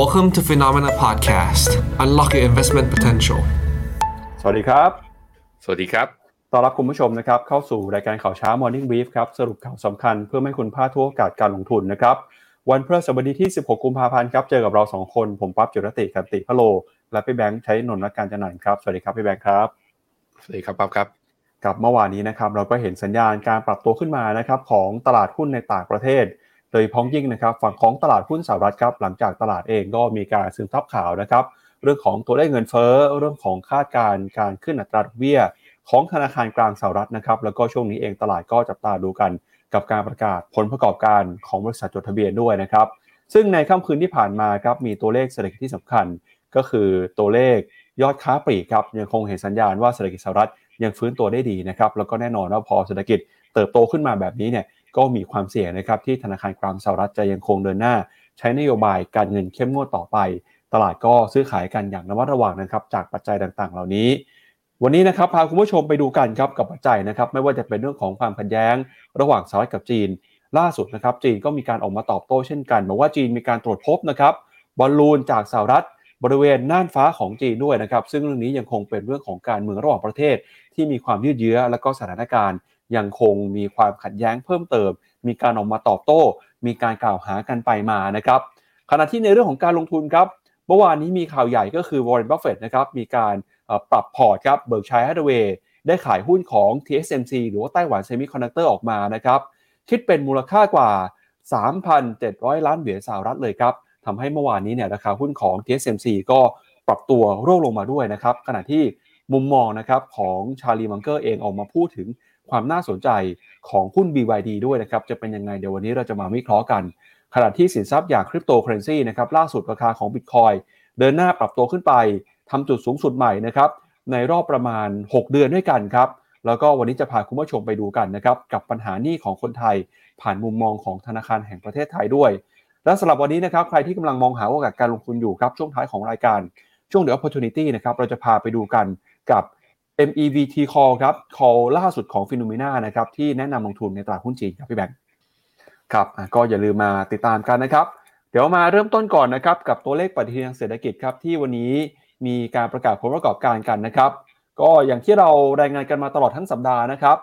Welcome to Phenomena Podcast Unlock your investment potential สวัสดีครับ สวัสดีครับ ต้อนรับคุณผู้ชมนะครับ เข้าสู่รายการข่าวเช้า Morning Brief ครับ สรุปข่าวสำคัญเพื่อไม่ให้คุณพลาดทุกโอกาสการลงทุนนะครับ วันพฤหัสบดีที่ 16 กุมภาพันธ์ครับ เจอกับเรา 2 คน ผมปั๊บจุรติครับติพะโล และพี่แบงค์ใช้นนท์และการจันหนครับ สวัสดีครับพี่แบงค์ครับ สวัสดีครับปั๊บครับกับเมื่อวานนี้นะครับเราก็เห็นสัญญาณการปรับตัวขึ้นมานะครับของตลาดหุ้นในต่างประเทศโดยพ้องยิ่งนะครับฝั่งของตลาดหุ้นสหรัฐครับหลังจากตลาดเองก็มีการซึมซับข่าวนะครับเรื่องของตัวเลขเงินเฟ้อเรื่องของคาดการณ์การขึ้นอัตราดอกเบี้ย ของธนาคารกลางสหรัฐนะครับแล้วก็ช่วงนี้เองตลาดก็จับตาดูกันกับการประกาศผลประกอบการของบริษัทจดทะเบียนด้วยนะครับซึ่งในค่ำคืนที่ผ่านมาครับมีตัวเลขเศรษฐกิจที่สำคัญ ก็คือตัวเลขยอดค้าปลีกครับยังคงเห็นสัญญาณว่าเศรษฐกิจสหรัฐยังฟื้นตัวได้ดีนะครับแล้วก็แน่นอนว่าพอเศรษฐกิจเติบโตขึ้นมาแบบนี้เนี่ย ก็มีความเสี่ยงนะครับที่ธนาคารกลางสหรัฐจะยังคงเดินหน้า ใช้นโยบายการเงินเข้มงวดต่อไป ตลาดก็ซื้อขายกันอย่างระมัดระวังนะครับจากปัจจัยต่างๆ เหล่านี้ วันนี้นะครับพาคุณผู้ชมไปดูกันครับกับปัจจัยนะครับไม่ว่าจะเป็นเรื่องของความขัดแย้ง ระหว่างสหรัฐกับจีน ล่าสุดนะครับจีนก็มีการออกมาตอบโต้เช่นกันบอกว่าจีนมีการตรวจพบนะครับบอลลูนจากสหรัฐบริเวณน่านฟ้าของจีนด้วยนะครับ ซึ่งเรื่องนี้ยังคงเป็นเรื่องของการเมืองระหว่างประเทศที่มีความยืดเยื้อ และก็สถานการณ์ ยังคงมีความขัดแย้งเพิ่มเติม มีการออกมาตอบโต้ มีการกล่าวหากันไปมานะครับขณะที่ในเรื่องของการลงทุนครับเมื่อวานนี้มีข่าวใหญ่ก็คือวอร์เรนบัฟเฟตนะครับมีการปรับพอร์ตครับ Berkshire Hathaway ได้ขายหุ้นของ TSMC หรือว่า Taiwan Semiconductor ออกมานะครับคิดเป็นมูลค่ากว่า 3,700 ล้านเหรียญสหรัฐเลยครับทำให้เมื่อวานนี้เนี่ยราคาหุ้นของ TSMC ก็ปรับตัวร่วงลงมาด้วยนะครับขณะที่มุมมองนะครับของชาลีมังเกอร์เองออกมาพูดถึง ความน่าสนใจของหุ้น BYD ด้วยนะครับ จะเป็นยังไงเดี๋ยววันนี้เราจะมาวิเคราะห์กัน ขณะที่สินทรัพย์อย่างคริปโตเคอเรนซีนะครับล่าสุดราคาของ Bitcoin เดินหน้าปรับตัวขึ้นไปทำจุดสูงสุดใหม่นะครับในรอบประมาณ 6 เดือนด้วยกันครับ แล้วก็วันนี้จะพาคุณผู้ชมไปดูกันนะครับกับปัญหาหนี้ของคนไทย ผ่านมุมมองของธนาคารแห่งประเทศไทยด้วย และสำหรับวันนี้นะครับใครที่กำลังมองหาโอกาสการลงทุนอยู่ครับช่วงท้ายของรายการช่วงเดี๋ยว opportunity นะครับเราจะพาไปดูกันกับ MEVT call ครับ call ล่าสุดของฟิโนเมนานะครับที่แนะนำลงทุนในตลาดหุ้นจีนครับพี่แบงค์ครับก็อย่าลืมมาติดตามกันนะครับ เดี๋ยวมาเริ่มต้นก่อนนะครับกับตัวเลขปฏิทินทางเศรษฐกิจครับที่วันนี้มีการประกาศผลประกอบการกันนะครับ ก็อย่างที่เรารายงานกันมาตลอดทั้งสัปดาห์นะครับ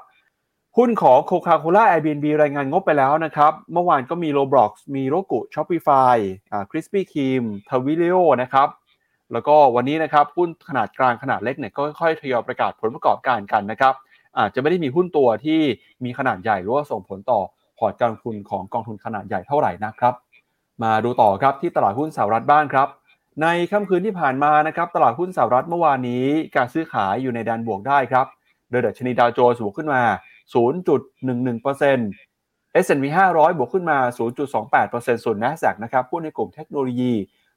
หุ้นของ Coca-Cola Airbnb รายงานงบไปแล้วนะครับ เมื่อวานก็มี Roblox มีโรกุ Shopify อ่า Krispy Kreme t w i l i o นะครับ แล้วก็วันนี้นะครับหุ้นขนาดกลางขนาดเล็กเนี่ยก็ค่อยๆทยอยประกาศผลประกอบการกันนะครับอาจจะไม่ได้มีหุ้นตัวที่มีขนาดใหญ่หรือว่าส่งผลต่อพอร์ตการลงทุนของกองทุนขนาดใหญ่เท่าไหร่นะครับ มาดูต่อครับที่ตลาดหุ้นสหรัฐบ้างครับ ในค่ำคืนที่ผ่านมานะครับตลาดหุ้นสหรัฐเมื่อวานนี้การซื้อขายอยู่ในแดนบวกได้ครับโดยดัชนีดาวโจนส์บวกขึ้นมา 0.11% S&P 500 บวกขึ้นมา 0.28%ส่วน NASDAQ นะครับหุ้นในกลุ่มเทคโนโลยี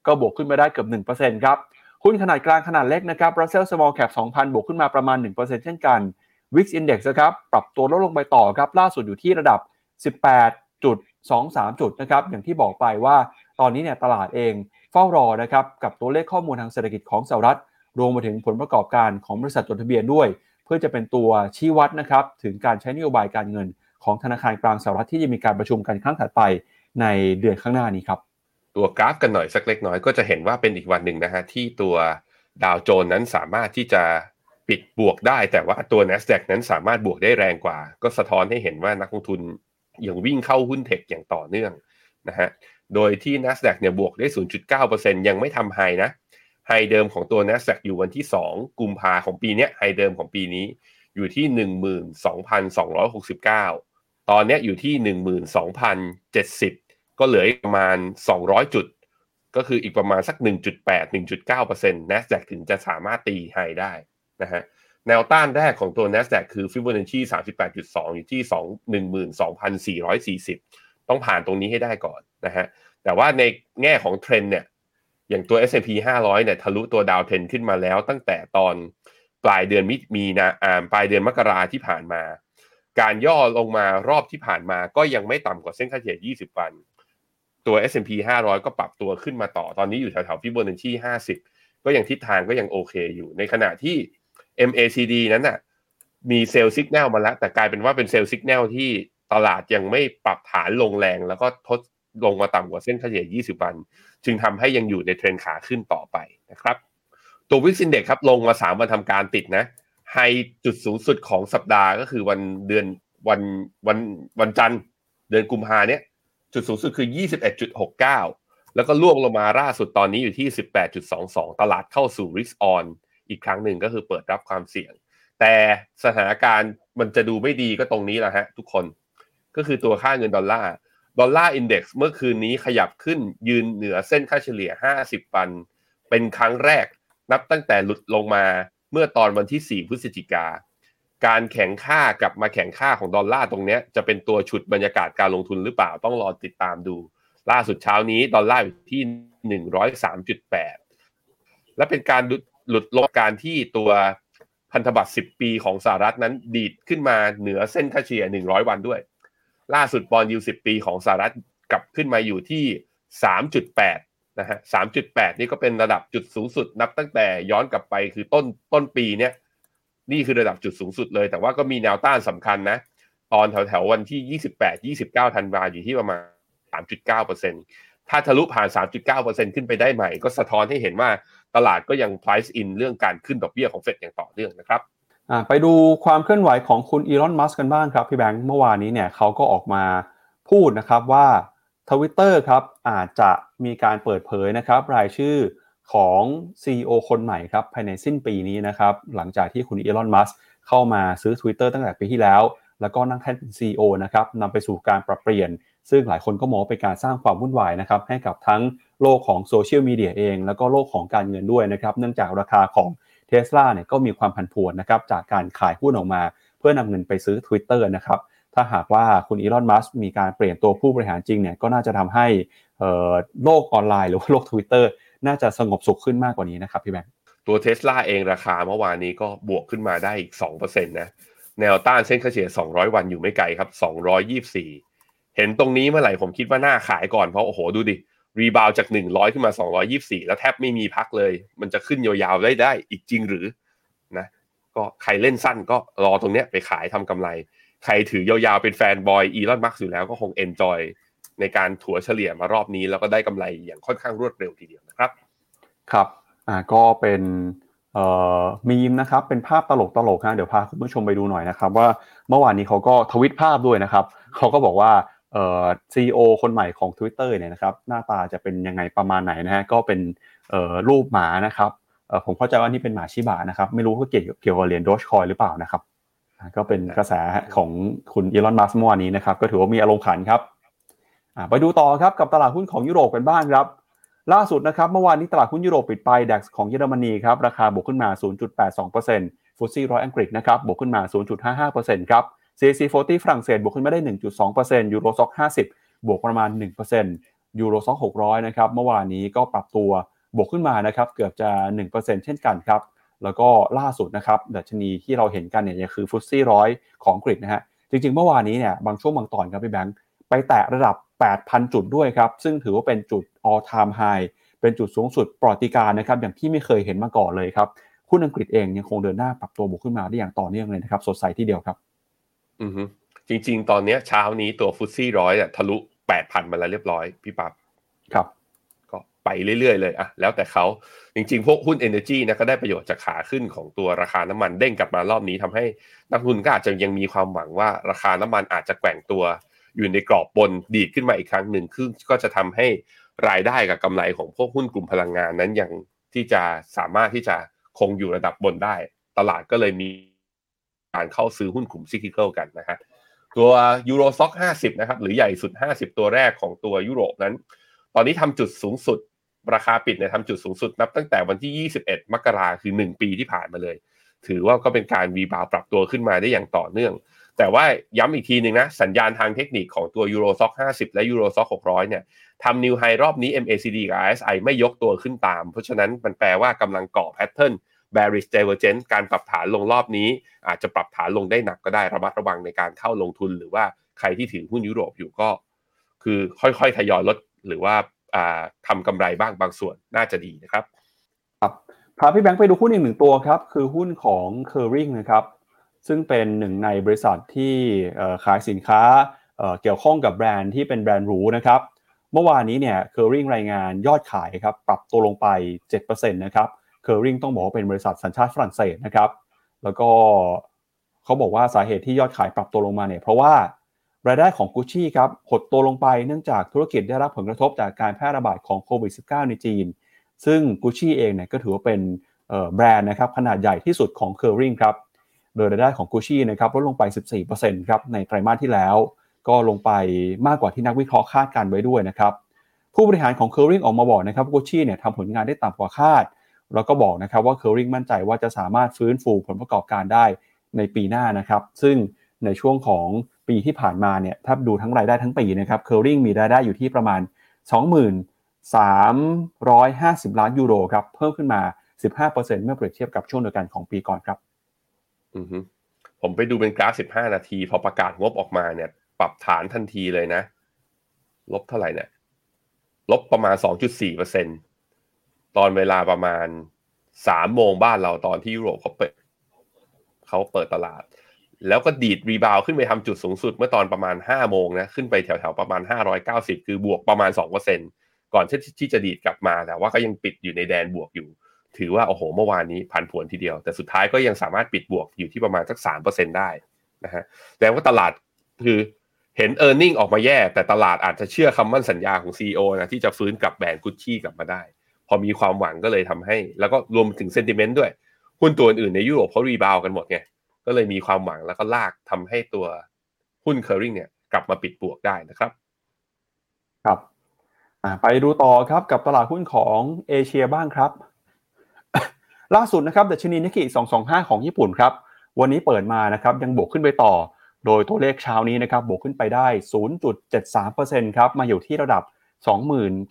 ก็บวกขึ้นมาได้เกือบ1%ครับหุ้นขนาดกลางขนาดเล็กนะครับ Russell Small Cap 2,000 บวกขึ้นมาประมาณ 1%เช่นกัน Wix Index นะครับปรับตัวลดลงไปต่อครับล่าสุดอยู่ที่ระดับ 18.23 จุดนะครับอย่างที่บอกไปว่าตอนนี้เนี่ยตลาดเองเฝ้ารอนะครับกับตัวเลขข้อมูลทางเศรษฐกิจของสหรัฐ รวมไปถึงผลประกอบการของบริษัทจดทะเบียนด้วย เพื่อจะเป็นตัวชี้วัดนะครับถึงการใช้นโยบายการเงินของธนาคารกลางสหรัฐที่จะมีการประชุมกันครั้งถัดไปในเดือนข้างหน้านี้ครับ ตัวกราฟกันหน่อยสักเล็กน้อยก็จะเห็นว่าเป็นอีกวันหนึ่งนะฮะที่ตัวดาวโจนส์นั้นสามารถที่จะปิดบวกได้ แต่ว่าตัว NASDAQ นั้นสามารถบวกได้แรงกว่า ก็สะท้อนให้เห็นว่านักลงทุนยังวิ่งเข้าหุ้นเทคอย่างต่อเนื่องนะฮะโดยที่ NASDAQ เนี่ยบวกได้ 0.9%ยังไม่ทำไฮนะไฮเดิมของตัว NASDAQ อยู่วันที่ 2 กุมภาของปีนี้ไฮเดิมของปีนี้อยู่ที่ 12,269 ตอนนี้อยู่ที่ 12,070 ก็เหลือประมาณ 200 จุด ก็คืออีกประมาณสัก 1.8 1.9% NASDAQ ถึงจะสามารถตีไฮได้นะฮะแนวต้านแรกของตัว NASDAQ คือ Fibonacci 38.2 อยู่ที่ 12,440 ต้องผ่านตรงนี้ให้ได้ก่อนนะฮะแต่ว่าในแง่ของเทรนเนี่ยอย่างตัว S&P 500เนี่ยทะลุตัว downtrend ขึ้นมาแล้วตั้งแต่ตอนปลายเดือนมีมีนาอ่าปลายเดือนมกราที่ผ่านมา การย่อลงมารอบที่ผ่านมาก็ยังไม่ต่ำกว่าเส้นค่าเฉลี่ย 20 วัน ตัว S&P 500 ก็ปรับตัวขึ้นมาต่อตอนนี้อยู่แถวๆฟิโบนัชชี50 ก็ยังทิศทางก็ยังโอเคอยู่ ในขณะที่ MACD นั้นน่ะมี sell สัญญาณมาแล้ว แต่กลายเป็นว่าเป็น sell สัญญาณที่ตลาดยังไม่ปรับฐานลงแรง แล้วก็หลุดลงมาต่ำกว่าเส้นเฉลี่ย 20 วัน จึงทำให้ยังอยู่ในเทรนขาขึ้นต่อไปนะครับตัว VIX Index ครับลงมา 3 วันทำการติดนะ high จุดสูงสุดของสัปดาห์ก็คือวันเดือนวันวันวันจันทร์เดือนกุมภาเนี่ย จุดสูงสุดคือ 21.69 แล้วก็ร่วงลงมาล่าสุดตอนนี้อยู่ที่ 18.22 ตลาดเข้าสู่ risk on อีกครั้งหนึ่งก็คือเปิดรับความเสี่ยง แต่สถานการณ์มันจะดูไม่ดีก็ตรงนี้แหละฮะทุกคน ก็คือตัวค่าเงินดอลลาร์ Dollar Index เมื่อคืนนี้ขยับขึ้นยืนเหนือเส้นค่าเฉลี่ย 50วัน เป็นครั้งแรกนับตั้งแต่หลุดลงมาเมื่อตอนวันที่ 4 พฤศจิกา การแข็งค่ากลับมาแข็งค่าของดอลลาร์ตรงนี้จะเป็นตัวฉุดบรรยากาศการลงทุนหรือเปล่าต้องรอติดตามดู ล่าสุดเช้านี้ดอลลาร์อยู่ที่103.8และเป็นการหลุดลงการที่ตัวพันธบัตร10ปีของสหรัฐนั้นดีดขึ้นมาเหนือเส้นค่าเฉลี่ย100วันด้วย ล่าสุดบอลยู10ปีของสหรัฐกลับขึ้นมาอยู่ที่3.8นะฮะ3.8นี่ก็เป็นระดับจุดสูงสุดนับตั้งแต่ย้อนกลับไปคือต้นต้นปีเนี่ย นี่คือระดับจุดสูงสุดเลย แต่ว่าก็มีแนวต้านสำคัญนะ ตอนแถวแถววันที่ 28 29 ธันวาอยู่ที่ประมาณ 3.9%ถ้าทะลุผ่าน 3.9%ขึ้นไปได้ใหม่ ก็สะท้อนให้เห็นว่าตลาดก็ยัง price in เรื่องการขึ้นดอกเบี้ยของเฟดอย่างต่อเนื่องนะครับไปดูความเคลื่อนไหวของคุณอีลอน มัสก์กันบ้างครับพี่แบงค์เมื่อวานนี้เนี่ยเขาก็ออกมาพูดนะครับว่าทวิตเตอร์ครับอาจจะมีการเปิดเผยนะครับรายชื่อ ของ CEO คนใหม่ครับภายในสิ้นปีนี้นะครับหลังจากที่คุณอีลอน มัสเข้ามาซื้อ Twitter ตั้งแต่ปีที่แล้ว แล้วก็นั่งแท่นเป็น CEO นะครับนำไปสู่การปรับเปลี่ยน ซึ่งหลายคนก็มองเป็นการสร้างความวุ่นวายนะครับให้กับทั้งโลกของโซเชียลมีเดียเอง แล้วก็โลกของการเงินด้วยนะครับเนื่องจากราคาของเทสลาเนี่ยก็มีความผันผวนนะครับจากการขายหุ้นออกมา เพื่อนำเงินไปซื้อ Twitter นะครับถ้าหากว่าคุณอีลอนมัสมีการเปลี่ยนตัวผู้บริหารจริงเนี่ยก็น่าจะทำให้โลกออนไลน์ หรือว่าโลก Twitter น่าจะสงบสุขขึ้นมากกว่านี้นะครับพี่แบงค์ตัวเทสลาเองราคาเมื่อวานนี้ก็บวกขึ้นมาได้อีก2%นะแนวต้านเส้นเฉลี่ย200 วันอยู่ไม่ไกลครับ 224 เห็นตรงนี้เมื่อไหร่ผมคิดว่าน่าขายก่อนเพราะโอ้โหดูดิ rebound จาก 100 ขึ้นมา 224 แล้วแทบไม่มีพักเลย มันจะขึ้นยาวๆได้ได้อีกจริงหรือนะก็ใครเล่นสั้นก็รอตรงเนี้ยไปขายทำกำไร ใครถือยาวๆเป็น fanboy อีลอนมัสก์อยู่แล้วก็คง enjoy ในการถัวเฉลี่ยมารอบนี้ แล้วก็ได้กำไรอย่างค่อนข้างรวดเร็วทีเดียวนะครับ ครับอ่าก็เป็นเอ่อมีมนะครับเป็นภาพตลกตลกนะเดี๋ยวพาคุณผู้ชมไปดูหน่อยนะครับ ว่าเมื่อวานนี้เขาก็ทวิตภาพด้วยนะครับเขาก็บอกว่าเอ่อซีอคนใหม่ของ Twitter เนี่ยนะครับหน้าตาจะเป็นยังไงประมาณไหนนะฮะก็เป็นเอ่อรูปหมานะครับเอ่อผมเข้าใจว่านี่เป็นหมาชิบะนะครับไม่รู้ว่าเกี่ยวเกี่ยวกับเหรียญโดชคอยหรือเปล่านะครับ ก็เป็นกระแสของคุณอีลอนมัสก์เมื่อวานนี้นะครับ ก็ถือว่ามีอารมณ์ขันครับ ไปดูต่อครับกับตลาดหุ้นของยุโรปกันบ้างครับล่าสุดนะครับเมื่อวานนี้ตลาดหุ้นยุโรปปิดไป DAX ของเยอรมนีครับราคาบวกขึ้นมา 0.82% FTSE ร้อยอังกฤษนะครับบวกขึ้นมา 0.55%ครับ CAC 40ฝรั่งเศสบวกขึ้นมาได้ 1.2% Euro Stoxx 50 บวกประมาณ 1% Euro Stoxx 600นะครับเมื่อวานนี้ก็ปรับตัวบวกขึ้นมานะครับเกือบจะ 1%เช่นกันครับแล้วก็ล่าสุดนะครับดัชนีที่เราเห็นกันเนี่ยคือ FTSE ร้อยของอังกฤษนะฮะจริงๆ เมื่อวานนี้เนี่ยบางช่วงบางตอนครับพี่แบงค์ไปแตะระดับ 8,000 จุดด้วยครับ ซึ่งถือว่าเป็นจุด all time high เป็นจุดสูงสุดปรติการนะครับ อย่างที่ไม่เคยเห็นมาก่อนเลยครับหุ้นอังกฤษเองยังคงเดินหน้าปรับตัวบวกขึ้นมาได้อย่างต่อเนื่องเลยนะครับ สดใสที่เดียวครับ อือฮึจริง ๆ ตอนนี้เช้านี้ตัวฟุตซี่ร้อยทะลุ8,000มาแล้วเรียบร้อยพี่ปับ๊บครับก็ไปเรื่อยๆเลยอะแล้วแต่เขาจริงๆ พวกหุ้น Energy นะก็ได้ประโยชน์จากขาขึ้นของตัวราคาน้ำมันเด้งกลับมารอบนี้ทำให้นักลงทุนก็อาจจะยังมีความหวังว่าราคาน้ำมันอาจจะแกว่งตัว อยู่ในกรอบบนดีดขึ้นมาอีกครั้งหนึ่งคือก็จะทำให้รายได้กับกำไรของพวกหุ้นกลุ่มพลังงานนั้นยังที่จะสามารถที่จะคงอยู่ระดับบนได้ ตลาดก็เลยมีการเข้าซื้อหุ้นกลุ่ม cyclical กันนะฮะตัว Euro Stoxx 50 นะครับ หรือใหญ่สุด 50 ตัวแรกของตัวยุโรปนั้น ตอนนี้ทำจุดสูงสุด ราคาปิดเนี่ยทำจุดสูงสุดนับตั้งแต่วันที่ 21 มกราคือ 1 ปีที่ผ่านมาเลย ถือว่าก็เป็นการวีบาวปรับตัวขึ้นมาได้อย่างต่อเนื่อง แต่ว่าย้ำอีกทีหนึ่งนะ สัญญาณทางเทคนิคของตัว Euro Stock 50 และ Euro Stock 600 เนี่ยทำนิวไฮรอบนี้ MACD กับ RSI ไม่ยกตัวขึ้นตาม เพราะฉะนั้นมันแปลว่ากำลังก่อแพทเทิร์น bearish divergence การปรับฐานลงรอบนี้ อาจจะปรับฐานลงได้หนักก็ได้ระมัดระวังในการเข้าลงทุน หรือว่าใครที่ถือหุ้นยุโรปอยู่ก็ คือค่อยๆทยอยลดหรือว่าทำกำไรบ้างบางส่วนน่าจะดีนะครับครับพาพี่แบงค์ไปดูหุ้นอีกหนึ่งตัวครับ คือหุ้นของ c u r r i n g นะครับ ซึ่งเป็นหนึ่งในบริษัทที่ขายสินค้าเกี่ยวข้องกับแบรนด์ที่เป็นแบรนด์หรูนะครับ เมื่อวานนี้เนี่ยเคอริงรายงานยอดขายครับปรับตัวลงไป 7%นะครับเคอริงต้องบอกว่าเป็นบริษัทสัญชาติฝรั่งเศสนะครับ แล้วก็เขาบอกว่าสาเหตุที่ยอดขายปรับตัวลงมาเนี่ยเพราะว่ารายได้ของกุชชี่ครับหดตัวลงไปเนื่องจากธุรกิจได้รับผลกระทบจากการแพร่ระบาดของโควิด -19 ในจีน ซึ่งกุชชี่เองเนี่ยก็ถือว่าเป็นแบรนด์นะครับขนาดใหญ่ที่สุดของเคอริงครับ โดยรายได้ของกุชชี่นะครับลดลงไป 14%ครับในไตรมาสที่แล้ว ก็ลงไปมากกว่าที่นักวิเคราะห์คาดการณ์ไว้ด้วยนะครับผู้บริหารของเคอริงออกมาบอกนะครับกุชชี่เนี่ยทำผลงานได้ต่ำกว่าคาด แล้วก็บอกนะครับว่าเคอริงมั่นใจว่าจะสามารถฟื้นฟูผลประกอบการได้ในปีหน้านะครับ ซึ่งในช่วงของปีที่ผ่านมาเนี่ยถ้าดูทั้งรายได้ทั้งปีนะครับเคอริงมีรายได้อยู่ที่ประมาณ2350 ล้านยูโรครับเพิ่มขึ้นมา 15%เมื่อเปรียบเทียบกับช่วงเดียวกันของปีก่อนครับ ผมไปดูเป็นกราฟ15นาที พอประกาศงบออกมาเนี่ย ปรับฐานทันทีเลยนะ ลบเท่าไหร่เนี่ย ลบประมาณ2.4%ตอนเวลาประมาณ3โมงบ้านเราตอนที่ยุโรปเขาเปิดเขาเปิดตลาด แล้วก็ดีด rebound ขึ้นไปทำจุดสูงสุดเมื่อตอนประมาณ5โมงนะ ขึ้นไปแถวๆประมาณ590คือบวกประมาณ2%ก่อนที่จะดีดกลับมาแต่ว่าก็ยังปิดอยู่ในแดนบวกอยู่ ถือว่าโอ้โหเมื่อวานนี้พันผวนทีเดียว แต่สุดท้ายก็ยังสามารถปิดบวกอยู่ที่ประมาณสัก3%ได้นะฮะแต่ว่าตลาดคือเห็น e a r n i n g ออกมาแย่ แต่ตลาดอาจจะเชื่อคำมั่นสัญญาของ CEO นะที่จะฟื้นกลับแบรนด์กุชชี่กลับมาได้ พอมีความหวังก็เลยทำให้ แล้วก็รวมถึงเซนติเมนต์ด้วย หุ้นตัวอื่นในยุโรปเขารีบาวกันหมดไงก็เลยมีความหวังแล้วก็ลากทำให้ตัวหุ้นเคอร์ริงเนี่ยกลับมาปิดบวกได้นะครับ ครับไปดูต่อครับกับตลาดหุ้นของเอเชียบ้างครับ ล่าสุดนะครับดัชนีนิกเกิ225 ของญี่ปุ่นครับ วันนี้เปิดมานะครับยังบวกขึ้นไปต่อ โดยตัวเลขเช้านี้นะครับบวกขึ้นไปได้ 0.73%ครับมาอยู่ที่ระดับ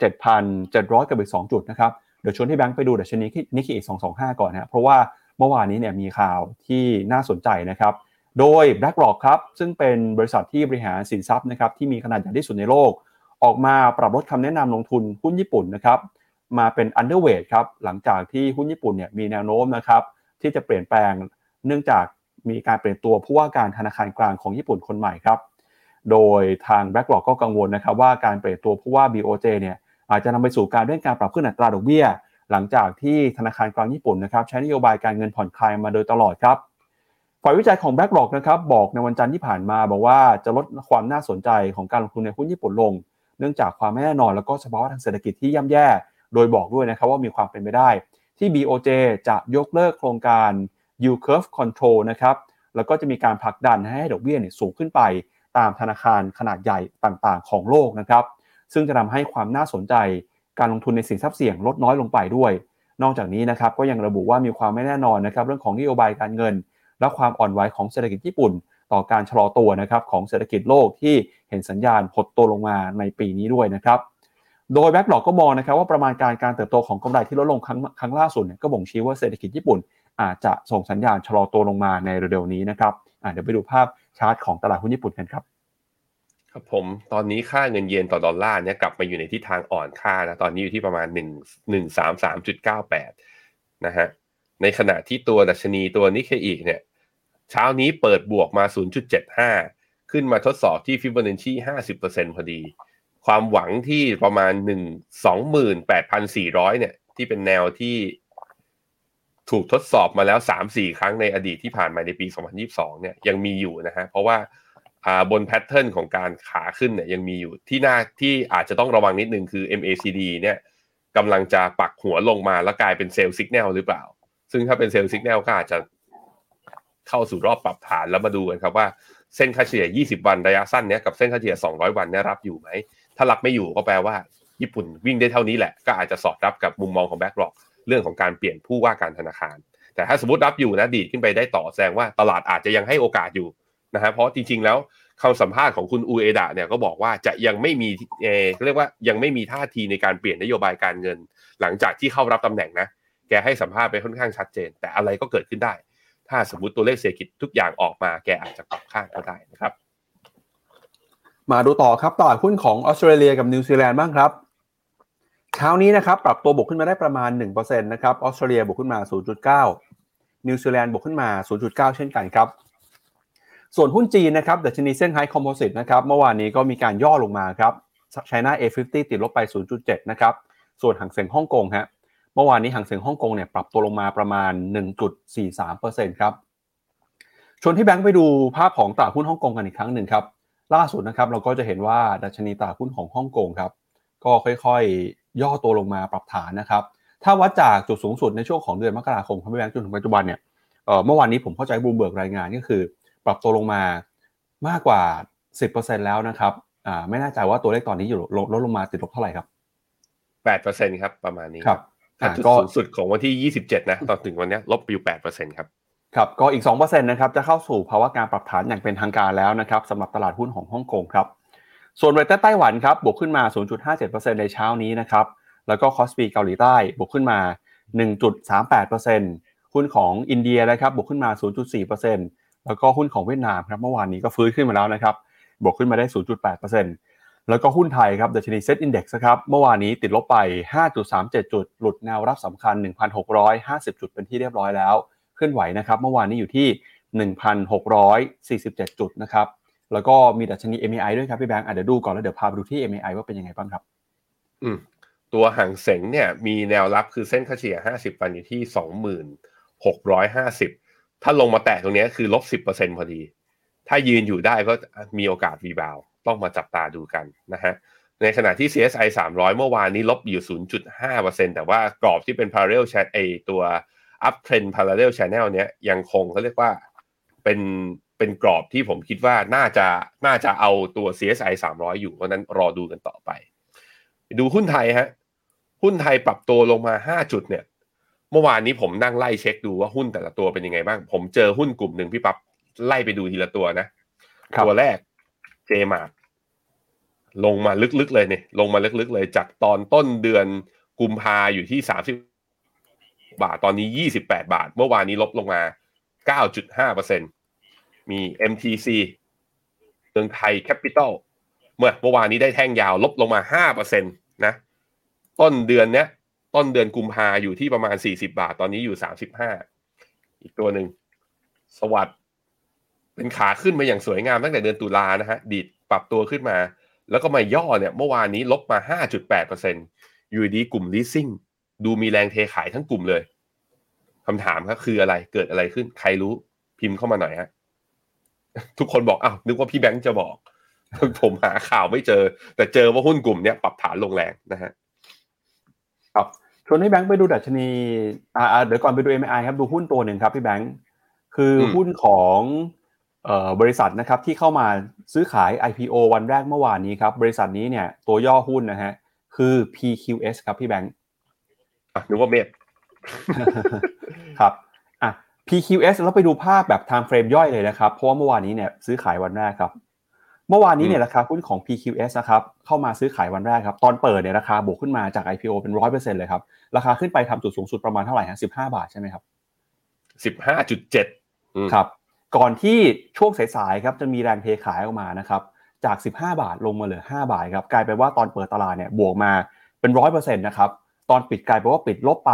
27,700 กับอีก2จุดนะครับเดี๋ยวชวนที่แบงค์ไปดูดัชนีนิกเกิ225 ก่อนนะเพราะว่าเมื่อวานนี้เนี่ยมีข่าวที่น่าสนใจนะครับ โดย BlackRock ครับซึ่งเป็นบริษัทที่บริหารสินทรัพย์นะครับที่มีขนาดใหญ่ที่สุดในโลก ออกมาปรับลดคำแนะนำลงทุนหุ้นญี่ปุ่นนะครับ มาเป็น underweight ครับหลังจากที่หุ้นญี่ปุ่นเนี่ยมีแนวโน้มนะครับที่จะเปลี่ยนแปลงเนื่องจากมีการเปลี่ยนตัวผู้ว่าการธนาคารกลางของญี่ปุ่นคนใหม่ครับ โดยทาง BlackRock ก็กังวลนะครับว่าการเปลี่ยนตัวผู้ว่า BOJ เนี่ยอาจจะนำไปสู่การเร่งการปรับขึ้นอัตราดอกเบี้ย หลังจากที่ธนาคารกลางญี่ปุ่นนะครับใช้นโยบายการเงินผ่อนคลายมาโดยตลอดครับฝ่ายวิจัยของ BlackRock นะครับบอกในวันจันทร์ที่ผ่านมาบอกว่าจะลดความน่าสนใจของการลงทุนในหุ้นญี่ปุ่นลง เนื่องจากความไม่แน่นอนแล้วก็สภาวะทางเศรษฐกิจที่ย่ำแย่ โดยบอกด้วยนะครับว่ามีความเป็นไปได้ ที่ BOJ จะยกเลิกโครงการ yield curve control นะครับแล้วก็จะมีการผลักดันให้ดอกเบี้ยสูงขึ้นไป ตามธนาคารขนาดใหญ่ต่างๆ ของโลกนะครับซึ่งจะทำให้ความน่าสนใจการลงทุนในสินทรัพย์เสี่ยงลดน้อยลงไปด้วย นอกจากนี้นะครับก็ยังระบุว่ามีความไม่แน่นอนนะครับเรื่องของนโยบายการเงิน และความอ่อนไหวของเศรษฐกิจญี่ปุ่น ต่อการชะลอตัวนะครับของเศรษฐกิจโลกที่เห็นสัญญาณหดตัวลงมาในปีนี้ด้วยนะครับ โดยแบ็กหลอกก็มองนะครับว่าประมาณการการเติบโตของกำไรที่ลดลงครั้งครั้งล่าสุดเนี่ยก็บ่งชี้ว่าเศรษฐกิจญี่ปุ่น อาจจะส่งสัญญาณชะลอตัวลงมาในเร็วๆนี้นะครับเดี๋ยวไปดูภาพชาร์ตของตลาดหุ้นญี่ปุ่นกันครับครับผมตอนนี้ค่าเงินเยนต่อดอลลาร์เนี่ยกลับมาอยู่ในทิศทางอ่อนค่านะตอนนี้อยู่ที่ประมาณ 1 1 3 3 9 8นะฮะในขณะที่ตัวดัชนีตัวนิเคอีเนี่ยเช้านี้เปิดบวกมา 0.75 ขึ้นมาทดสอบที่ฟิบเบอนัชชี50%พอดี ความหวังที่ประมาณ1 28,400เนี่ย ที่เป็นแนวที่ถูกทดสอบมาแล้ว3-4ครั้งในอดีตที่ผ่านมาในปี2022เนี่ยยังมีอยู่นะฮะเพราะว่าบนแพทเทิร์นของการขาขึ้นเนี่ยยังมีอยู่ที่หน้าที่อาจจะต้องระวังนิดนึงคือ MACD เนี่ยกำลังจะปักหัวลงมาแล้วกลายเป็นเซลล์สัญญาณหรือเปล่า ซึ่งถ้าเป็นเซลล์สัญญาณก็อาจจะเข้าสู่รอบปรับฐานแล้วมาดูกันครับว่าเส้นค่าเฉลี่ย 20 วันระยะสั้นเนี้ยกับเส้นค่าเฉลี่ย 200 วันเนี่ยรับอยู่ไหม ถ้ารับไม่อยู่ก็แปลว่า ญี่ปุ่นวิ่งได้เท่านี้แหละ ก็อาจจะสอดรับกับมุมมองของแบ็กหลอกเรื่องของการเปลี่ยนผู้ว่าการธนาคาร แต่ถ้าสมมติรับอยู่นะดีดขึ้นไปได้ต่อแสดงว่าตลาดอาจจะยังให้โอกาสอยู่นะฮะเพราะจริง ๆ แล้วคำสัมภาษณ์ของคุณอูเอดะเนี่ยก็บอกว่าจะยังไม่มีเอเรียกว่ายังไม่มีท่าทีในการเปลี่ยนนโยบายการเงิน หลังจากที่เข้ารับตำแหน่งนะ แกให้สัมภาษณ์ไปค่อนข้างชัดเจน แต่อะไรก็เกิดขึ้นได้ ถ้าสมมติตัวเลขเศรษฐกิจทุกอย่างออกมาแกอาจจะปรับค่างก็ได้นะครับ มาดูต่อครับตลาดหุ้นของออสเตรเลียกับนิวซีแลนด์บ้างครับเช้านี้นะครับปรับตัวบวกขึ้นมาได้ประมาณ1%นะครับออสเตรเลียบวกขึ้นมา 0.9 นิวซีแลนด์บวกขึ้นมา 0.9 เช่นกันครับ ส่วนหุ้นจีนนะครับดัชนีเซี่ยงไฮ้ Composite นะครับเมื่อวานนี้ก็มีการย่อลงมาครับ China A50 ติดลบไป 0.7 นะครับ ส่วนฮั่งเส็งฮ่องกงฮะเมื่อวานนี้ฮั่งเส็งฮ่องกงเนี่ยปรับตัวลงมาประมาณ 1.43%ครับชวนที่แบงค์ไปดูภาพของตลาดหุ้นฮ่องกงกันอีกครั้งหนึ่งครับ ล่าสุดนะครับเราก็จะเห็นว่าดัชนีตลาดหุ้นของฮ่องกงครับก็ค่อยๆ ย่อตัวลงมาปรับฐานนะครับถ้าวัดจากจุดสูงสุดในช่วงของเดือนมกราคมครับพี่แบงค์จนถึงปัจจุบันเนี่ยเมื่อวานนี้ผมเข้าใจบูมเบิร์กรายงานก็คือ ปรับตัวลงมามากกว่า 10%แล้วนะครับอ่าไม่แน่ใจว่าตัวเลขตอนนี้อยู่ลดลงมาติดลบเท่าไหร่ครับ8%ครับประมาณนี้ครับถ้าจุดก็สูงสุดของวันที่ 27 นะตอนถึงวันเนี้ยลบไปอยู่8%ครับ ครับก็อีก2%นะครับจะเข้าสู่ภาวะการปรับฐานอย่างเป็นทางการแล้วนะครับสำหรับตลาดหุ้นของฮ่องกงครับส่วนเรทไต้หวันครับบวกขึ้นมา 0.57%ในเช้านี้นะครับแล้วก็คอสปีเกาหลีใต้บวกขึ้นมา 1.38%หุ้นของอินเดียนะครับบวกขึ้นมา 0.4%แล้วก็หุ้นของเวียดนามครับเมื่อวานนี้ก็ฟื้นขึ้นมาแล้วนะครับบวกขึ้นมาได้ 0.8%แล้วก็หุ้นไทยครับดัชนีเซ็ตอินดี x ครับเมื่อวานนี้ติดลบไป 5.37 จุด หลุดแนวรับสำคัญ 1,650 จุดเป็นที่เรียบร้อยแล้ว เคลื่อนไหวนะครับ เมื่อวานนี้อยู่ที่ 1,647 จุดนะครับ แล้วก็มีดัชนี MAI ด้วยครับพี่แบงค์อะเดี๋ยวดูก่อนแล้วเดี๋ยวพาไปดูที่ MAI ว่าเป็นยังไงบ้างครับ อืมตัวห่างเสงเนี่ยมีแนวรับคือเส้นค่าเฉลี่ย 50 วันอยู่ที่ 2650 ถ้าลงมาแตะตรงนี้คือลบ 10%พอดี ถ้ายืนอยู่ได้ก็มีโอกาสรีบาวต้องมาจับตาดูกันนะฮะในขณะที่ CSI 300 เมื่อวานนี้ลบอยู่ 0.5%แต่ว่ากรอบที่เป็น parallel chat ไอตัว up trend parallel channel เนี้ยยังคงเขาเรียกว่าเป็นเป็นกรอบที่ผมคิดว่าน่าจะน่าจะเอาตัว CSI 300 อยู่เพราะนั้นรอดูกันต่อไป ดูหุ้นไทยฮะหุ้นไทยปรับตัวลงมา 5 จุดเนี่ยเมื่อวานนี้ผมนั่งไล่เช็คดูว่าหุ้นแต่ละตัวเป็นยังไงบ้าง ผมเจอหุ้นกลุ่มหนึ่งพี่ปั๊บไล่ไปดูทีละตัวนะครับตัวแรกเจมาร์ลงมาลึกๆเลยเนี่ยลงมาลึกๆเลยจากตอนต้นเดือนกุมภาอยู่ที่30บ บาทตอนนี้ 28 บาท เมื่อวานนี้ลบลงมา 9.5%มี MTC เมืองไทยแคปิตอลเมื่อเมื่อวานนี้ได้แท่งยาวลบลงมา 5%นะต้นเดือนเนี้ยต้นเดือนกุมภาอยู่ที่ประมาณ 40 บาท ตอนนี้อยู่ 35 อีกตัวหนึ่งสวัสดเป็นขาขึ้นมาอย่างสวยงามตั้งแต่เดือนตุลานะฮะดีดปรับตัวขึ้นมา แล้วก็มาย่อเนี่ยเมื่อวานนี้ลบมา 5.8%อยู่ดีกลุ่ม leasing ดูมีแรงเทขายทั้งกลุ่มเลยคำถามครับคืออะไรเกิดอะไรขึ้น ใครรู้พิมพ์เข้ามาหน่อยฮะทุกคนบอกอ้าวนึกว่าพี่แบงค์จะบอก ผมหาข่าวไม่เจอ แต่เจอว่าหุ้นกลุ่มเนี้ยปรับฐานลงแรงนะฮะครับชวนให้แบงค์ไปดูดัชนีอ่าเดี๋ยวก่อนไปดู MI ครับดูหุ้นตัวหนึ่งครับพี่แบงค์คือหุ้นของเอ่อบริษัทนะครับที่เข้ามาซื้อขาย IPO วันแรกเมื่อวานนี้ครับ บริษัทนี้เนี่ยตัวย่อหุ้นนะฮะคือ PQS ครับพี่แบงค์ นึกว่าเมธครับอะ PQS แล้วไปดูภาพแบบ time frame ย่อยเลยนะครับ เพราะว่าเมื่อวานนี้เนี่ยซื้อขายวันแรกครับ เมื่อวานนี้เนี่ยราคาหุ้นของ PQS นะครับเข้ามาซื้อขายวันแรกครับ ตอนเปิดเนี่ยราคาบวกขึ้นมาจาก IPO เป็นร้อยเปอร์เซ็นต์เลยครับ ราคาขึ้นไปทำจุดสูงสุดประมาณเท่าไหร่ฮะสิบห้าบาทใช่ไหมครับสิบห้าจุดเจ็ดครับ ก่อนที่ช่วงสายๆครับจะมีแรงเทขายออกมานะครับ จาก 15 บาทลงมาเหลือ 5 บาทครับ กลายเป็นว่าตอนเปิดตลาดเนี่ยบวกมาเป็นร้อยเปอร์เซ็นต์นะครับ ตอนปิดกลายเป็นว่าปิดลบไป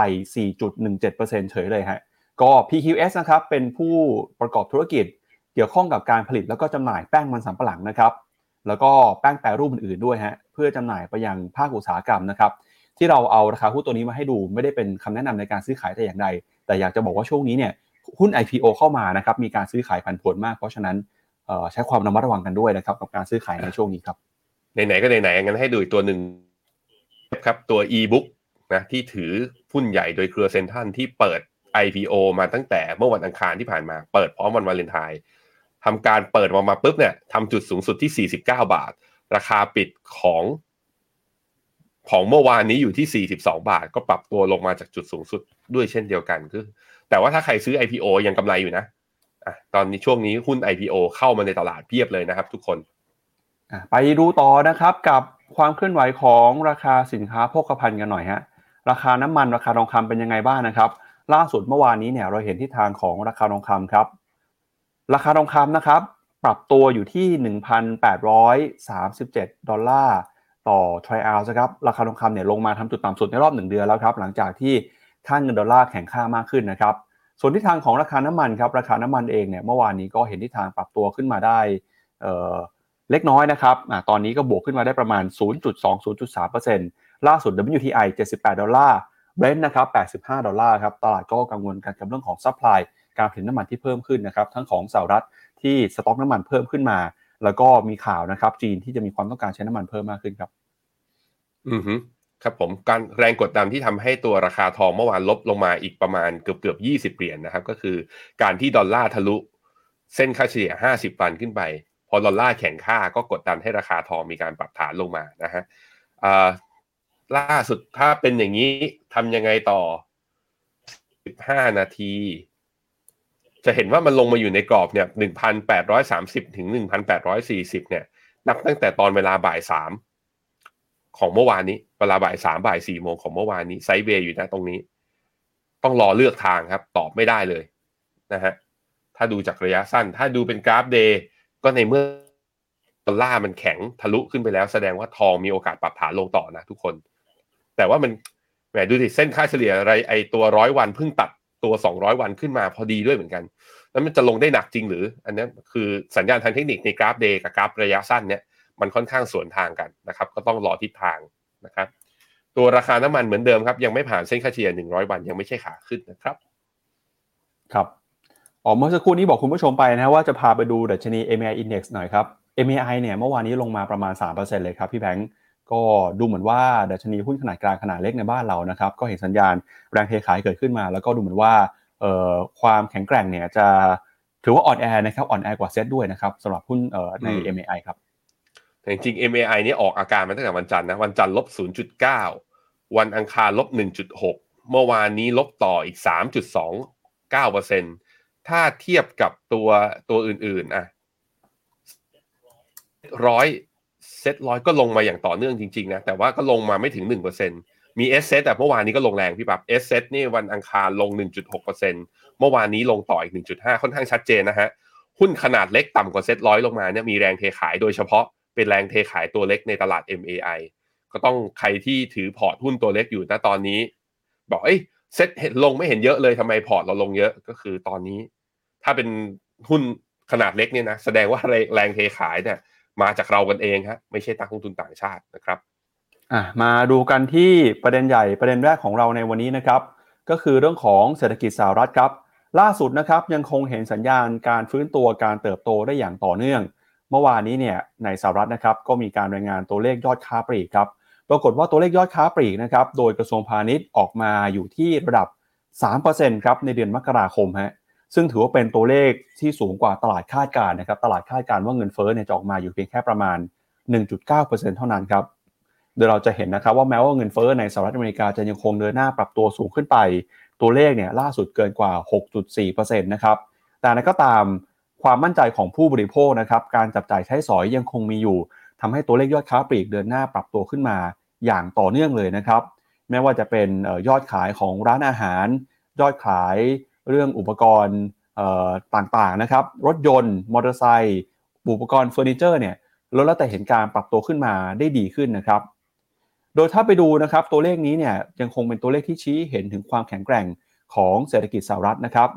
4.17%เฉยเลยฮะ ก็ PQS นะครับเป็นผู้ประกอบธุรกิจเกี่ยวข้องกับการผลิตแล้วก็จำหน่ายแป้งมันสำปะหลังนะครับ แล้วก็แป้งแปรรูปอื่นๆด้วยฮะเพื่อจำหน่ายไปยังภาคอุตสาหกรรมนะครับที่เราเอาราคาหุ้นตัวนี้มาให้ดูไม่ได้เป็นคำแนะนำในการซื้อขายแต่อย่างใด แต่อยากจะบอกว่าช่วงนี้เนี่ยหุ้น IPO เข้ามานะครับมีการซื้อขายผันผวนมาก เพราะฉะนั้นเอ่อใช้ความระมัดระวังกันด้วยนะครับกับการซื้อขายในช่วงนี้ครับไหนๆก็ไหนๆงั้นให้ดูอีกตัวหนึ่งครับตัว e-book นะที่ถือหุ้นใหญ่โดยเครือเซนทันที่เปิด IPO มาตั้งแต่เมื่อวันอังคารที่ผ่านมา เปิดพร้อมวันวาเลนไทน์ทำการเปิดมามาปุ๊บเนี่ยทำจุดสูงสุดที่ 49 บาท ราคาปิดของของเมื่อวานนี้อยู่ที่ 42 บาท ก็ปรับตัวลงมาจากจุดสูงสุดด้วยเช่นเดียวกันคือ แต่ว่าถ้าใครซื้อ IPO ยังกำไรอยู่นะอะตอนนี้ช่วงนี้หุ้น IPO เข้ามาในตลาดเพียบเลยนะครับ ทุกคนอะไปดูต่อนะครับกับความเคลื่อนไหวของราคาสินค้าโภคภัณฑ์กันหน่อยฮะ ราคาน้ำมันราคาทองคำเป็นยังไงบ้างนะครับ ล่าสุดเมื่อวานนี้เนี่ยเราเห็นทิศทางของราคาทองคำครับ ราคาทองคำนะครับ ปรับตัวอยู่ที่ 1,837 ดอลลาร์ต่อทรอยออนซ์นะครับราคาทองคำเนี่ยลงมาทำจุดต่ำสุดในรอบหนึ่งเดือนแล้วครับ หลังจากที่ค่าเงินดอลลาร์แข็งค่ามากขึ้นนะครับ ส่วนทิศทางของราคาน้ำมันครับราคาน้ำมันเองเนี่ยเมื่อวานนี้ก็เห็นทิศทางปรับตัวขึ้นมาได้เเล็กน้อยนะครับอตอนนี้ก็บวกขึ้นมาได้ประมาณ 0.2-0.3% ล่าสุด WTI 78 ดอลลาร์เบรนท์นะครับ85 ดอลลาร์ครับ ตลาดก็กังวลกันกับเรื่องของ supply การผลิตน้ำมันที่เพิ่มขึ้นนะครับ ทั้งของสหรัฐที่สต็อกน้ำมันเพิ่มขึ้นมา แล้วก็มีข่าวนะครับ จีนที่จะมีความต้องการใช้น้ำมันเพิ่มมากขึ้นครับ อือฮึครับผมการแรงกดดันที่ทำให้ตัวราคาทองเมื่อวานลบลงมาอีกประมาณเกือบเกือบยี่สิบเหรียญนนะครับ ก็คือการที่ดอลลาร์ทะลุ เส้นค่าเฉลี่ยห้าสิบวันขึ้นไป พอดอลลาร์แข็งค่าก็กดดันให้ราคาทองมีการปรับฐานลงมานะฮะ ล่าสุดถ้าเป็นอย่างนี้ทำยังไงต่อสิบห้านาที จะเห็นว่ามันลงมาอยู่ในกรอบเนี่ยหนึ่งพันแปดร้อยสามสิบถึงหนึ่งพันแปดร้อยสี่สิบเนี่ย นับตั้งแต่ตอนเวลาบ่ายสามของเมื่อวานนี้ เวลาบ่ายสามบ่ายสี่โมงของเมื่อวานนี้ไซเวย์อยู่นะตรงนี้ ต้องรอเลือกทางครับ ตอบไม่ได้เลยนะฮะ ถ้าดูจากระยะสั้น ถ้าดูเป็นกราฟเดย์ก็ในเมื่อดอลลาร์มันแข็งทะลุขึ้นไปแล้วแสดงว่าทองมีโอกาสปรับฐานลงต่อนะทุกคน แต่ว่ามันแหมดูดิเส้นค่าเฉลี่ยอะไรไอตัวร้อยวันเพิ่งตัดตัวสองร้อยวันขึ้นมาพอดีด้วยเหมือนกัน แล้วมันจะลงได้หนักจริงหรือ อันนี้คือสัญญาณทางเทคนิคในกราฟ day กับกราฟระยะสั้นเนี่ยมันค่อนข้างสวนทางกันนะครับ ก็ต้องรอทิศทางนะครับ ตัวราคาน้ำมันเหมือนเดิมครับ ยังไม่ผ่านเส้นค่าเฉลี่ย 100 วันยังไม่ใช่ขาขึ้นนะครับ ครับอ๋อเมื่อสักครู่นี้บอกคุณผู้ชมไปนะว่าจะพาไปดูดัชนี MAI Index หน่อยครับ MAI เนี่ยเมื่อวานนี้ลงมาประมาณ 3%เลยครับพี่แบงก์ ก็ดูเหมือนว่าดัชนีหุ้นขนาดกลางขนาดเล็กในบ้านเรานะครับก็เห็นสัญญาณแรงเทขายเกิดขึ้นมา แล้วก็ดูเหมือนว่าความแข็งแกร่งเนี่ยจะถือว่าอ่อนแอนะครับอ่อนแอกว่าเซตด้วยนะครับสำหรับหุ้นใน MAI ครับแต่จริง MAI นี่ออกอาการมาตั้งแต่วันจันทร์นะวันจันทร์ลบ 0.9 วันอังคารลบ 1.6 เมื่อวานนี้ลบต่ออีก 3.29%ถ้าเทียบกับตัวตัวอื่นๆอะร้อย เซตร้อยก็ลงมาอย่างต่อเนื่องจริงๆนะแต่ว่าก็ลงมาไม่ถึง 1%มี S เซตแต่เมื่อวานนี้ก็ลงแรงพี่ปับ๊บ S เซตนี่วันอังคารลง 1.6%เมื่อวานนี้ลงต่ออีก 1.5 ค่อนข้างชัดเจนนะฮะหุ้นขนาดเล็กต่ำกว่าเซตร้อยลงมาเนี่ยมีแรงเทขายโดยเฉพาะเป็นแรงเทขายตัวเล็กในตลาด MAI ก็ต้องใครที่ถือพอร์ตหุ้นตัวเล็กอยู่ณตอนนี้ บอกเอ้ยเซ็ตเห็นลงไม่เห็นเยอะเลยทำไมพอร์ตเราลงเยอะก็คือตอนนี้ ถ้าเป็นหุ้นขนาดเล็กเนี่ยนะแสดงว่าแรงเทขายเนี่ย มาจากเรากันเองฮะไม่ใช่นักลงทุนต่างชาตินะครับอะมาดูกันที่ประเด็นใหญ่ประเด็นแรกของเราในวันนี้นะครับ ก็คือเรื่องของเศรษฐกิจสหรัฐครับล่าสุดนะครับยังคงเห็นสัญญาณการฟื้นตัวการเติบโตได้อย่างต่อเนื่อง เมื่อวานนี้เนี่ยในสหรัฐนะครับก็มีการรายงานตัวเลขยอดค้าปลีกครับปรากฏว่าตัวเลขยอดค้าปลีกนะครับโดยกระทรวงพาณิชย์ออกมาอยู่ที่ระดับ 3%ครับในเดือนมกราคมฮะ ซึ่งถือว่าเป็นตัวเลขที่สูงกว่าตลาดคาดการณ์นะครับ ตลาดคาดการณ์ว่าเงินเฟ้อเนี่ยจะออกมาอยู่เพียงแค่ประมาณ 1.9%เท่านั้นครับ โดยเราจะเห็นนะครับว่าแม้ว่าเงินเฟ้อในสหรัฐอเมริกาจะยังคงเดินหน้าปรับตัวสูงขึ้นไป ตัวเลขเนี่ยล่าสุดเกินกว่า 6.4%นะครับ แต่นั้นก็ตามความมั่นใจของผู้บริโภคนะครับ การจับจ่ายใช้สอยยังคงมีอยู่ทำให้ตัวเลขยอดค้าปลีกเดินหน้าปรับตัวขึ้นมาอย่างต่อเนื่องเลยนะครับแม้ว่าจะเป็นยอดขายของร้านอาหาร ยอดขาย เรื่องอุปกรณ์ต่างๆนะครับ รถยนต์ มอเตอร์ไซค์อุปกรณ์เฟอร์นิเจอร์เนี่ยลดแล้วแต่เห็นการปรับตัวขึ้นมาได้ดีขึ้นนะครับ โดยถ้าไปดูนะครับตัวเลขนี้เนี่ยยังคงเป็นตัวเลขที่ชี้เห็นถึงความแข็งแกร่งของเศรษฐกิจสหรัฐนะครับ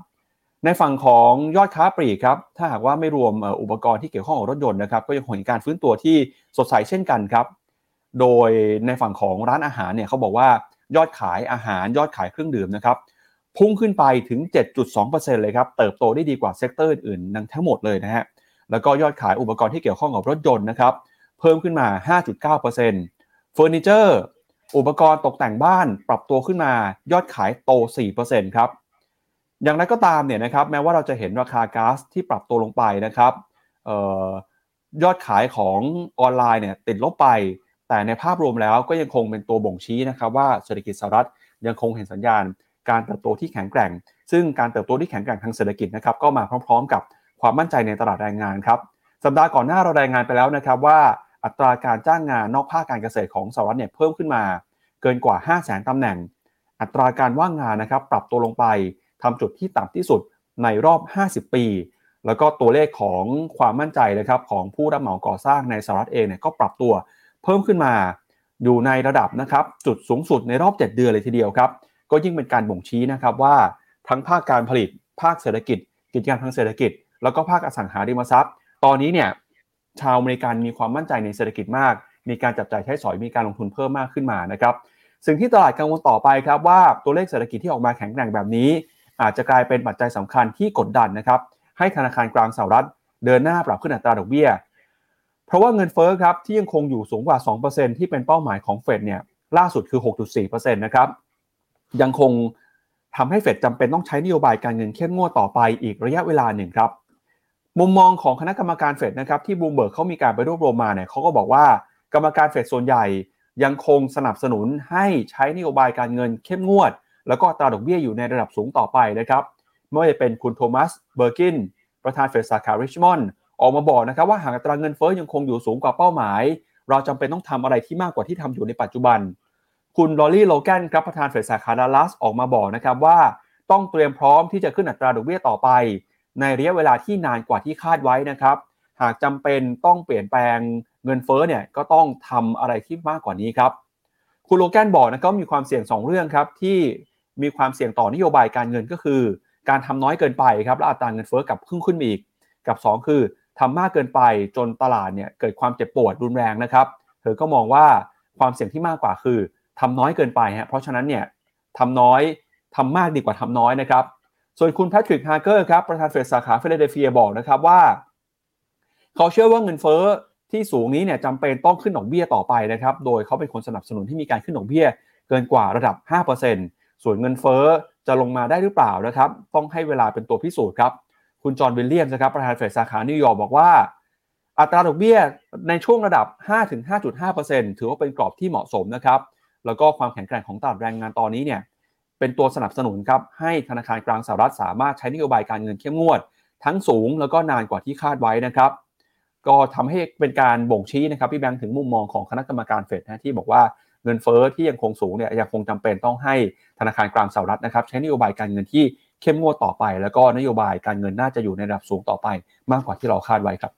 ในฝั่งของยอดค้าปลีกครับถ้าหากว่าไม่รวมอุปกรณ์ที่เกี่ยวข้องกับรถยนต์นะครับก็ยังคงเห็นการฟื้นตัวที่สดใสเช่นกันครับ โดยในฝั่งของร้านอาหารเนี่ยเขาบอกว่ายอดขายอาหารยอดขายเครื่องดื่มนะครับ พุ่งขึ้นไปถึง 7.2%เลยครับ เติบโตได้ดีกว่า sector อื่นๆทั้งหมดเลยนะฮะ แล้วก็ยอดขายอุปกรณ์ที่เกี่ยวข้องกับรถยนต์นะครับ เพิ่มขึ้นมา 5.9%เฟอร์นิเจอร์ อุปกรณ์ตกแต่งบ้านปรับตัวขึ้นมายอดขายโต 4%ครับ อย่างไรก็ตามเนี่ยนะครับ แม้ว่าเราจะเห็นราคาก๊าซที่ปรับตัวลงไปนะครับออยอดขายของออนไลน์เนี่ยติดลบไป แต่ในภาพรวมแล้วก็ยังคงเป็นตัวบ่งชี้นะครับว่าเศรษฐกิจสหรัฐยังคงเห็นสัญญาณ การเติบโตที่แข็งแกร่ง ซึ่งการเติบโตที่แข็งแกร่งทางเศรษฐกิจนะครับก็มาพร้อมๆ กับความมั่นใจในตลาดแรงงานครับสัปดาห์ก่อนหน้าเรารายงานไปแล้วนะครับว่าอัตราการจ้างงานนอกภาคการเกษตรของสหรัฐเนี่ยเพิ่มขึ้นมาเกินกว่า 5 0 0 0 0 0ตำแหน่ง อัตราการว่างงานนะครับปรับตัวลงไปทำจุดที่ต่ำที่สุดในรอบ 50 ปี แล้วก็ตัวเลขของความมั่นใจนะครับของผู้รับเหมาก่อสร้างในสหรัฐเองเนี่ยก็ปรับตัวเพิ่มขึ้นมาอยู่ในระดับนะครับจุดสูงสุดในรอบ 7 เดือนเลยทีเดียวครับ ก็ยิ่งเป็นการบ่งชี้นะครับว่าทั้งภาคการผลิต ภาคเศรษฐกิจ กิจการทางเศรษฐกิจ แล้วก็ภาคอสังหาริมทรัพย์ ตอนนี้เนี่ยชาวอเมริกันมีความมั่นใจในเศรษฐกิจมาก มีการจับจ่ายใช้สอยมีการลงทุนเพิ่มมากขึ้นมานะครับสิ่งที่ตลาดกังวลต่อไปครับว่าตัวเลขเศรษฐกิจที่ออกมาแข็งแกร่งแบบนี้ อาจจะกลายเป็นปัจจัยสำคัญที่กดดันนะครับให้ธนาคารกลางสหรัฐ เดินหน้าปรับขึ้นอัตราดอกเบี้ย เพราะว่าเงินเฟ้อครับที่ยังคงอยู่สูงกว่า 2%ที่เป็นเป้าหมายของเฟดเนี่ยล่าสุดคือ 6.4%นะครับ ยังคงทำให้เฟดจำเป็นต้องใช้นโยบายการเงินเข้มงวดต่อไปอีกระยะเวลาหนึ่งครับ มุมมองของคณะกรรมการเฟดนะครับที่บลูมเบิร์กเขามีการไปรวบรวมมาเนี่ยเขาก็บอกว่ากรรมการเฟดส่วนใหญ่ยังคงสนับสนุนให้ใช้นโยบายการเงินเข้มงวด แล้วก็อัตราดอกเบี้ยอยู่ในระดับสูงต่อไปนะครับไม่ว่าจะเป็นคุณโทมัสเบอร์กิน ประธานเฟดสาขาริชมอนด์ออกมาบอกนะครับว่าหากอัตราเงินเฟ้อยังคงอยู่สูงกว่าเป้าหมาย เราจำเป็นต้องทำอะไรที่มากกว่าที่ทำอยู่ในปัจจุบัน คุณลอรี่โลแกนครับประธานเฟดสาขาดัลลัสออกมาบอกนะครับว่าต้องเตรียมพร้อมที่จะขึ้นอัตราดอกเบี้ยต่อไป ในระยะเวลาที่นานกว่าที่คาดไว้นะครับ หากจำเป็นต้องเปลี่ยนแปลงเงินเฟ้อเนี่ยก็ต้องทำอะไรที่มากกว่านี้ครับ คุณโลแกนบอกนะครับมีความเสี่ยง 2 เรื่องครับที่มีความเสี่ยงต่อนโยบายการเงินก็คือ การทำน้อยเกินไปครับและอัตราเงินเฟ้อกับขึ้นขึ้นอีก กับ 2 คือทำมากเกินไปจนตลาดเนี่ยเกิดความเจ็บปวดรุนแรงนะครับ เธอก็มองว่าความเสี่ยงที่มากกว่าคือ ทำน้อยเกินไปฮะเพราะฉะนั้นเนี่ยทำน้อยทำมากดีกว่าทำน้อยนะครับ ส่วนคุณแพทริกฮาร์เกอร์ครับประธานเฟดสาขาเฟิลาเดเฟียบอกนะครับว่า เขาเชื่อว่าเงินเฟ้อที่สูงนี้เนี่ยจำเป็นต้องขึ้นดอกเบี้ยต่อไปนะครับ โดยเขาเป็นคนสนับสนุนที่มีการขึ้นดอกเบี้ยเกินกว่าระดับ 5%ส่วนเงินเฟ้อจะลงมาได้หรือเปล่านะครับ ต้องให้เวลาเป็นตัวพิสูจน์ครับ คุณจอห์นวิลเลียมส์นะครับประธานเฟดสาขานิวยอร์กบอกว่า อัตราดอกเบี้ยในช่วงระดับ 5-5.5%ถือว่าเป็นกรอบที่เหมาะสมนะครับ แล้วก็ความแข็งแกร่งของตลาดแรงงานตอนนี้เนี่ยเป็นตัวสนับสนุนครับให้ธนาคารกลางสหรัฐสามารถใช้นโยบายการเงินเข้มงวด ทั้งสูงแล้วก็นานกว่าที่คาดไว้นะครับ ก็ทำให้เป็นการบ่งชี้นะครับพี่แบงค์ถึงมุมมองของคณะกรรมการเฟดนะที่บอกว่าเงินเฟ้อที่ยังคงสูงเนี่ยยังคงจำเป็นต้องให้ธนาคารกลางสหรัฐนะครับใช้นโยบายการเงินที่เข้มงวดต่อไป แล้วก็นโยบายการเงินน่าจะอยู่ในระดับสูงต่อไป มากกว่าที่เราคาดไว้ครับ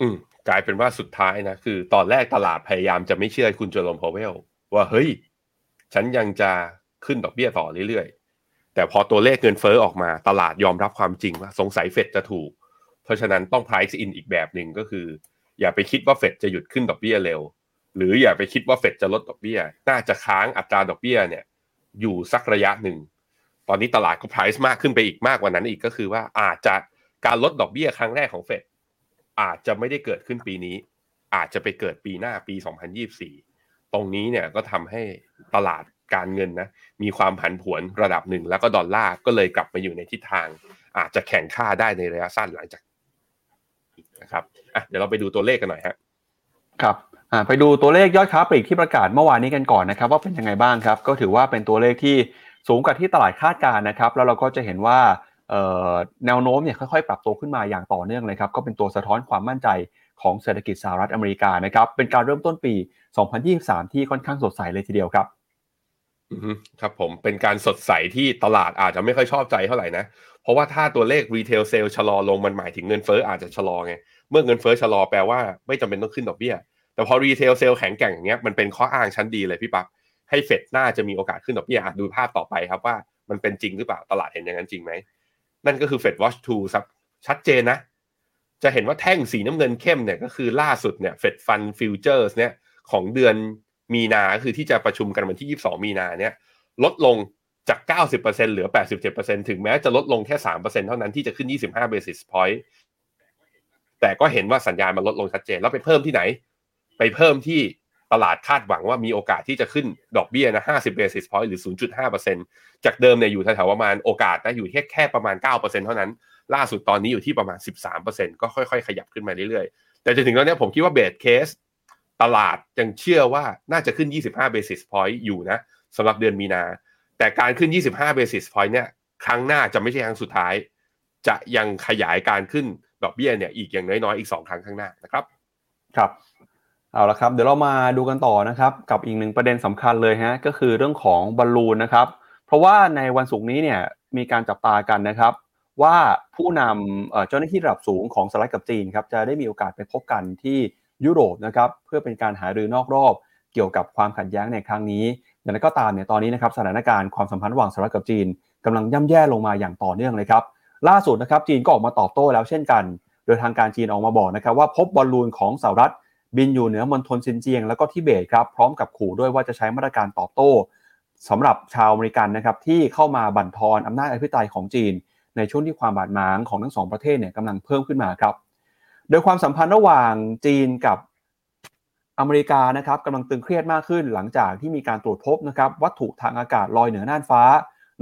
อืมกลายเป็นว่าสุดท้ายนะคือ ตอนแรกตลาดพยายามจะไม่เชื่อคุณจอร์มพาวเวล ว่าเฮ้ย ฉันยังจะขึ้นดอกเบี้ยต่อเรื่อยๆ แต่พอตัวเลขเงินเฟ้อออกมาตลาดยอมรับความจริงว่าสงสัยเฟดจะถูก เพราะฉะนั้นต้อง price in อีกแบบหนึ่งก็คือ อย่าไปคิดว่าเฟดจะหยุดขึ้นดอกเบี้ยเร็ว หรืออย่าไปคิดว่าเฟดจะลดดอกเบี้ย น่าจะค้างอัตราดอกเบี้ยเนี่ยอยู่สักระยะหนึ่ง ตอนนี้ตลาดก็ price มากขึ้นไปอีกมากกว่านั้นอีกก็คือว่าอาจจะการลดดอกเบี้ยครั้งแรกของเฟดอาจจะไม่ได้เกิดขึ้นปีนี้ อาจจะไปเกิดปีหน้าปี 2024 ตรงนี้เนี่ยก็ทำให้ตลาดการเงินนะมีความผันผวนระดับหนึ่ง แล้วก็ดอลลาร์ก็เลยกลับมาอยู่ในทิศทาง อาจจะแข่งค่าได้ในระยะสั้นหลังจากนะครับอะเดี๋ยวเราไปดูตัวเลขกันหน่อยฮะครับไปดูตัวเลขยอดค้าปลีกที่ประกาศเมื่อวานนี้กันก่อนนะครับ ว่าเป็นยังไงบ้างครับ ก็ถือว่าเป็นตัวเลขที่สูงกว่าที่ตลาดคาดการณ์นะครับ แล้วเราก็จะเห็นว่าแนวโน้มเนี่ยค่อยๆ ปรับตัวขึ้นมาอย่างต่อเนื่องเลยครับ ก็เป็นตัวสะท้อนความมั่นใจ ของเศรษฐกิจสหรัฐอเมริกานะครับ เป็นการเริ่มต้นปี 2023 ที่ค่อนข้างสดใสเลยทีเดียวครับครับผมเป็นการสดใสที่ตลาดอาจจะไม่ค่อยชอบใจเท่าไหร่นะ เพราะว่าถ้าตัวเลข retail sales ชะลอลงมันหมายถึงเงินเฟ้ออาจจะชะลอไง เมื่อเงินเฟ้อชะลอแปลว่าไม่จำเป็นต้องขึ้นดอกเบี้ย แต่พอ retail sales แข็งแกร่งอย่างเงี้ยมันเป็นข้ออ้างชั้นดีเลยพี่ปั๊บให้เฟดน่าจะมีโอกาสขึ้นดอกเบี้ยดูภาพต่อไปครับว่ามันเป็นจริงหรือเปล่าตลาดเห็นอย่างนั้นจริงไหมนั่นก็คือ Fed Watch 2ครับชัดเจนนะ จะเห็นว่าแท่งสีน้ำเงินเข้มเนี่ยก็คือล่าสุดเนี่ย Fed Fund Futures เนี่ยของเดือนมีนาคือที่จะประชุมกันวันที่ 22 มีนาเนี่ยลดลงจาก 90%เหลือ 87%ถึงแม้จะลดลงแค่ 3%เท่านั้นที่จะขึ้น 25 basis point แต่ก็เห็นว่าสัญญาณมันลดลงชัดเจน แล้วไปเพิ่มที่ไหน ไปเพิ่มที่ตลาดคาดหวังว่ามีโอกาสที่จะขึ้นดอกเบี้ยนะ50 basis point หรือ 0.5%จากเดิมเนี่ยอยู่แถวๆประมาณโอกาสนะอยู่แค่แค่ประมาณ 9%เท่านั้น ล่าสุดตอนนี้อยู่ที่ประมาณ 13%ก็ค่อยๆ ขยับขึ้นมาเรื่อยๆ แต่จนถึงตอนนี้ผมคิดว่าเบสเคสตลาดยังเชื่อว่าน่าจะขึ้น 25 basis point อยู่นะสำหรับเดือนมีนา แต่การขึ้น 25 basis point เนี่ยครั้งหน้าจะไม่ใช่ครั้งสุดท้าย จะยังขยายการขึ้นดอกเบี้ยเนี่ยอีกอย่างน้อยๆ อีก 2 ครั้งข้างหน้านะครับ ครับเอาละครับเดี๋ยวเรามาดูกันต่อนะครับกับอีกหนึ่งประเด็นสำคัญเลยฮะก็คือเรื่องของบอลลูนนะครับ เพราะว่าในวันศุกร์นี้เนี่ยมีการจับตากันนะครับ ว่าผู้นำเจ้าหน้าที่ระดับสูงของสหรัฐกับจีนครับจะได้มีโอกาสไปพบกันที่ยุโรปนะครับเพื่อเป็นการหารือนอกรอบ เกี่ยวกับความขัดแย้งในครั้งนี้อย่างไรก็ตามเนี่ยตอนนี้นะครับสถานการณ์ความสัมพันธ์ระหว่างสหรัฐกับจีนกำลังย่ำแย่ลงมาอย่างต่อเนื่องเลยครับล่าสุดนะครับจีนก็ออกมาตอบโต้แล้วเช่นกัน โดยทางการจีนออกมาบอกนะครับว่าพบบอลลูนของสหรัฐบินอยู่เหนือมณฑลซินเจียงแล้วก็ทิเบตครับพร้อมกับขู่ด้วยว่าจะใช้มาตรการตอบโต้สำหรับชาวอเมริกันนะครับที่เข้ามาบั่นทอนอำนาจอธิปไตยของจีน ในช่วงที่ความบาดหมางของทั้งสองประเทศเนี่ยกำลังเพิ่มขึ้นมาครับ โดยความสัมพันธ์ระหว่างจีนกับอเมริกานะครับกำลังตึงเครียดมากขึ้นหลังจากที่มีการตรวจพบนะครับวัตถุทางอากาศลอยเหนือน่านฟ้า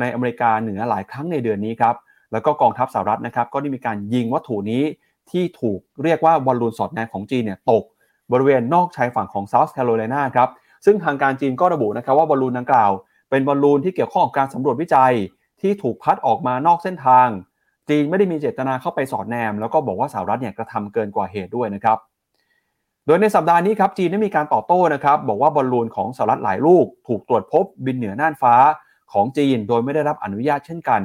ในอเมริกาเหนือหลายครั้งในเดือนนี้ครับแล้วก็กองทัพสหรัฐนะครับก็ได้มีการยิงวัตถุนี้ที่ถูกเรียกว่าบอลลูนสอดแนมของจีนเนี่ยตก บริเวณนอกชายฝั่งของเซาท์แคโรไลนาครับซึ่งทางการจีนก็ระบุนะครับว่าบอลลูนดังกล่าว เป็นบอลลูนที่เกี่ยวข้องกับการสำรวจวิจัย ที่ถูกพัดออกมานอกเส้นทาง จีนไม่ได้มีเจตนาเข้าไปสอดแนม แล้วก็บอกว่าสหรัฐเนี่ยกระทำเกินกว่าเหตุด้วยนะครับ โดยในสัปดาห์นี้ครับจีนได้มีการตอบโต้นะครับบอกว่าบอลลูนของสหรัฐหลายลูก ถูกตรวจพบบินเหนือน่านฟ้าของจีน โดยไม่ได้รับอนุญาตเช่นกัน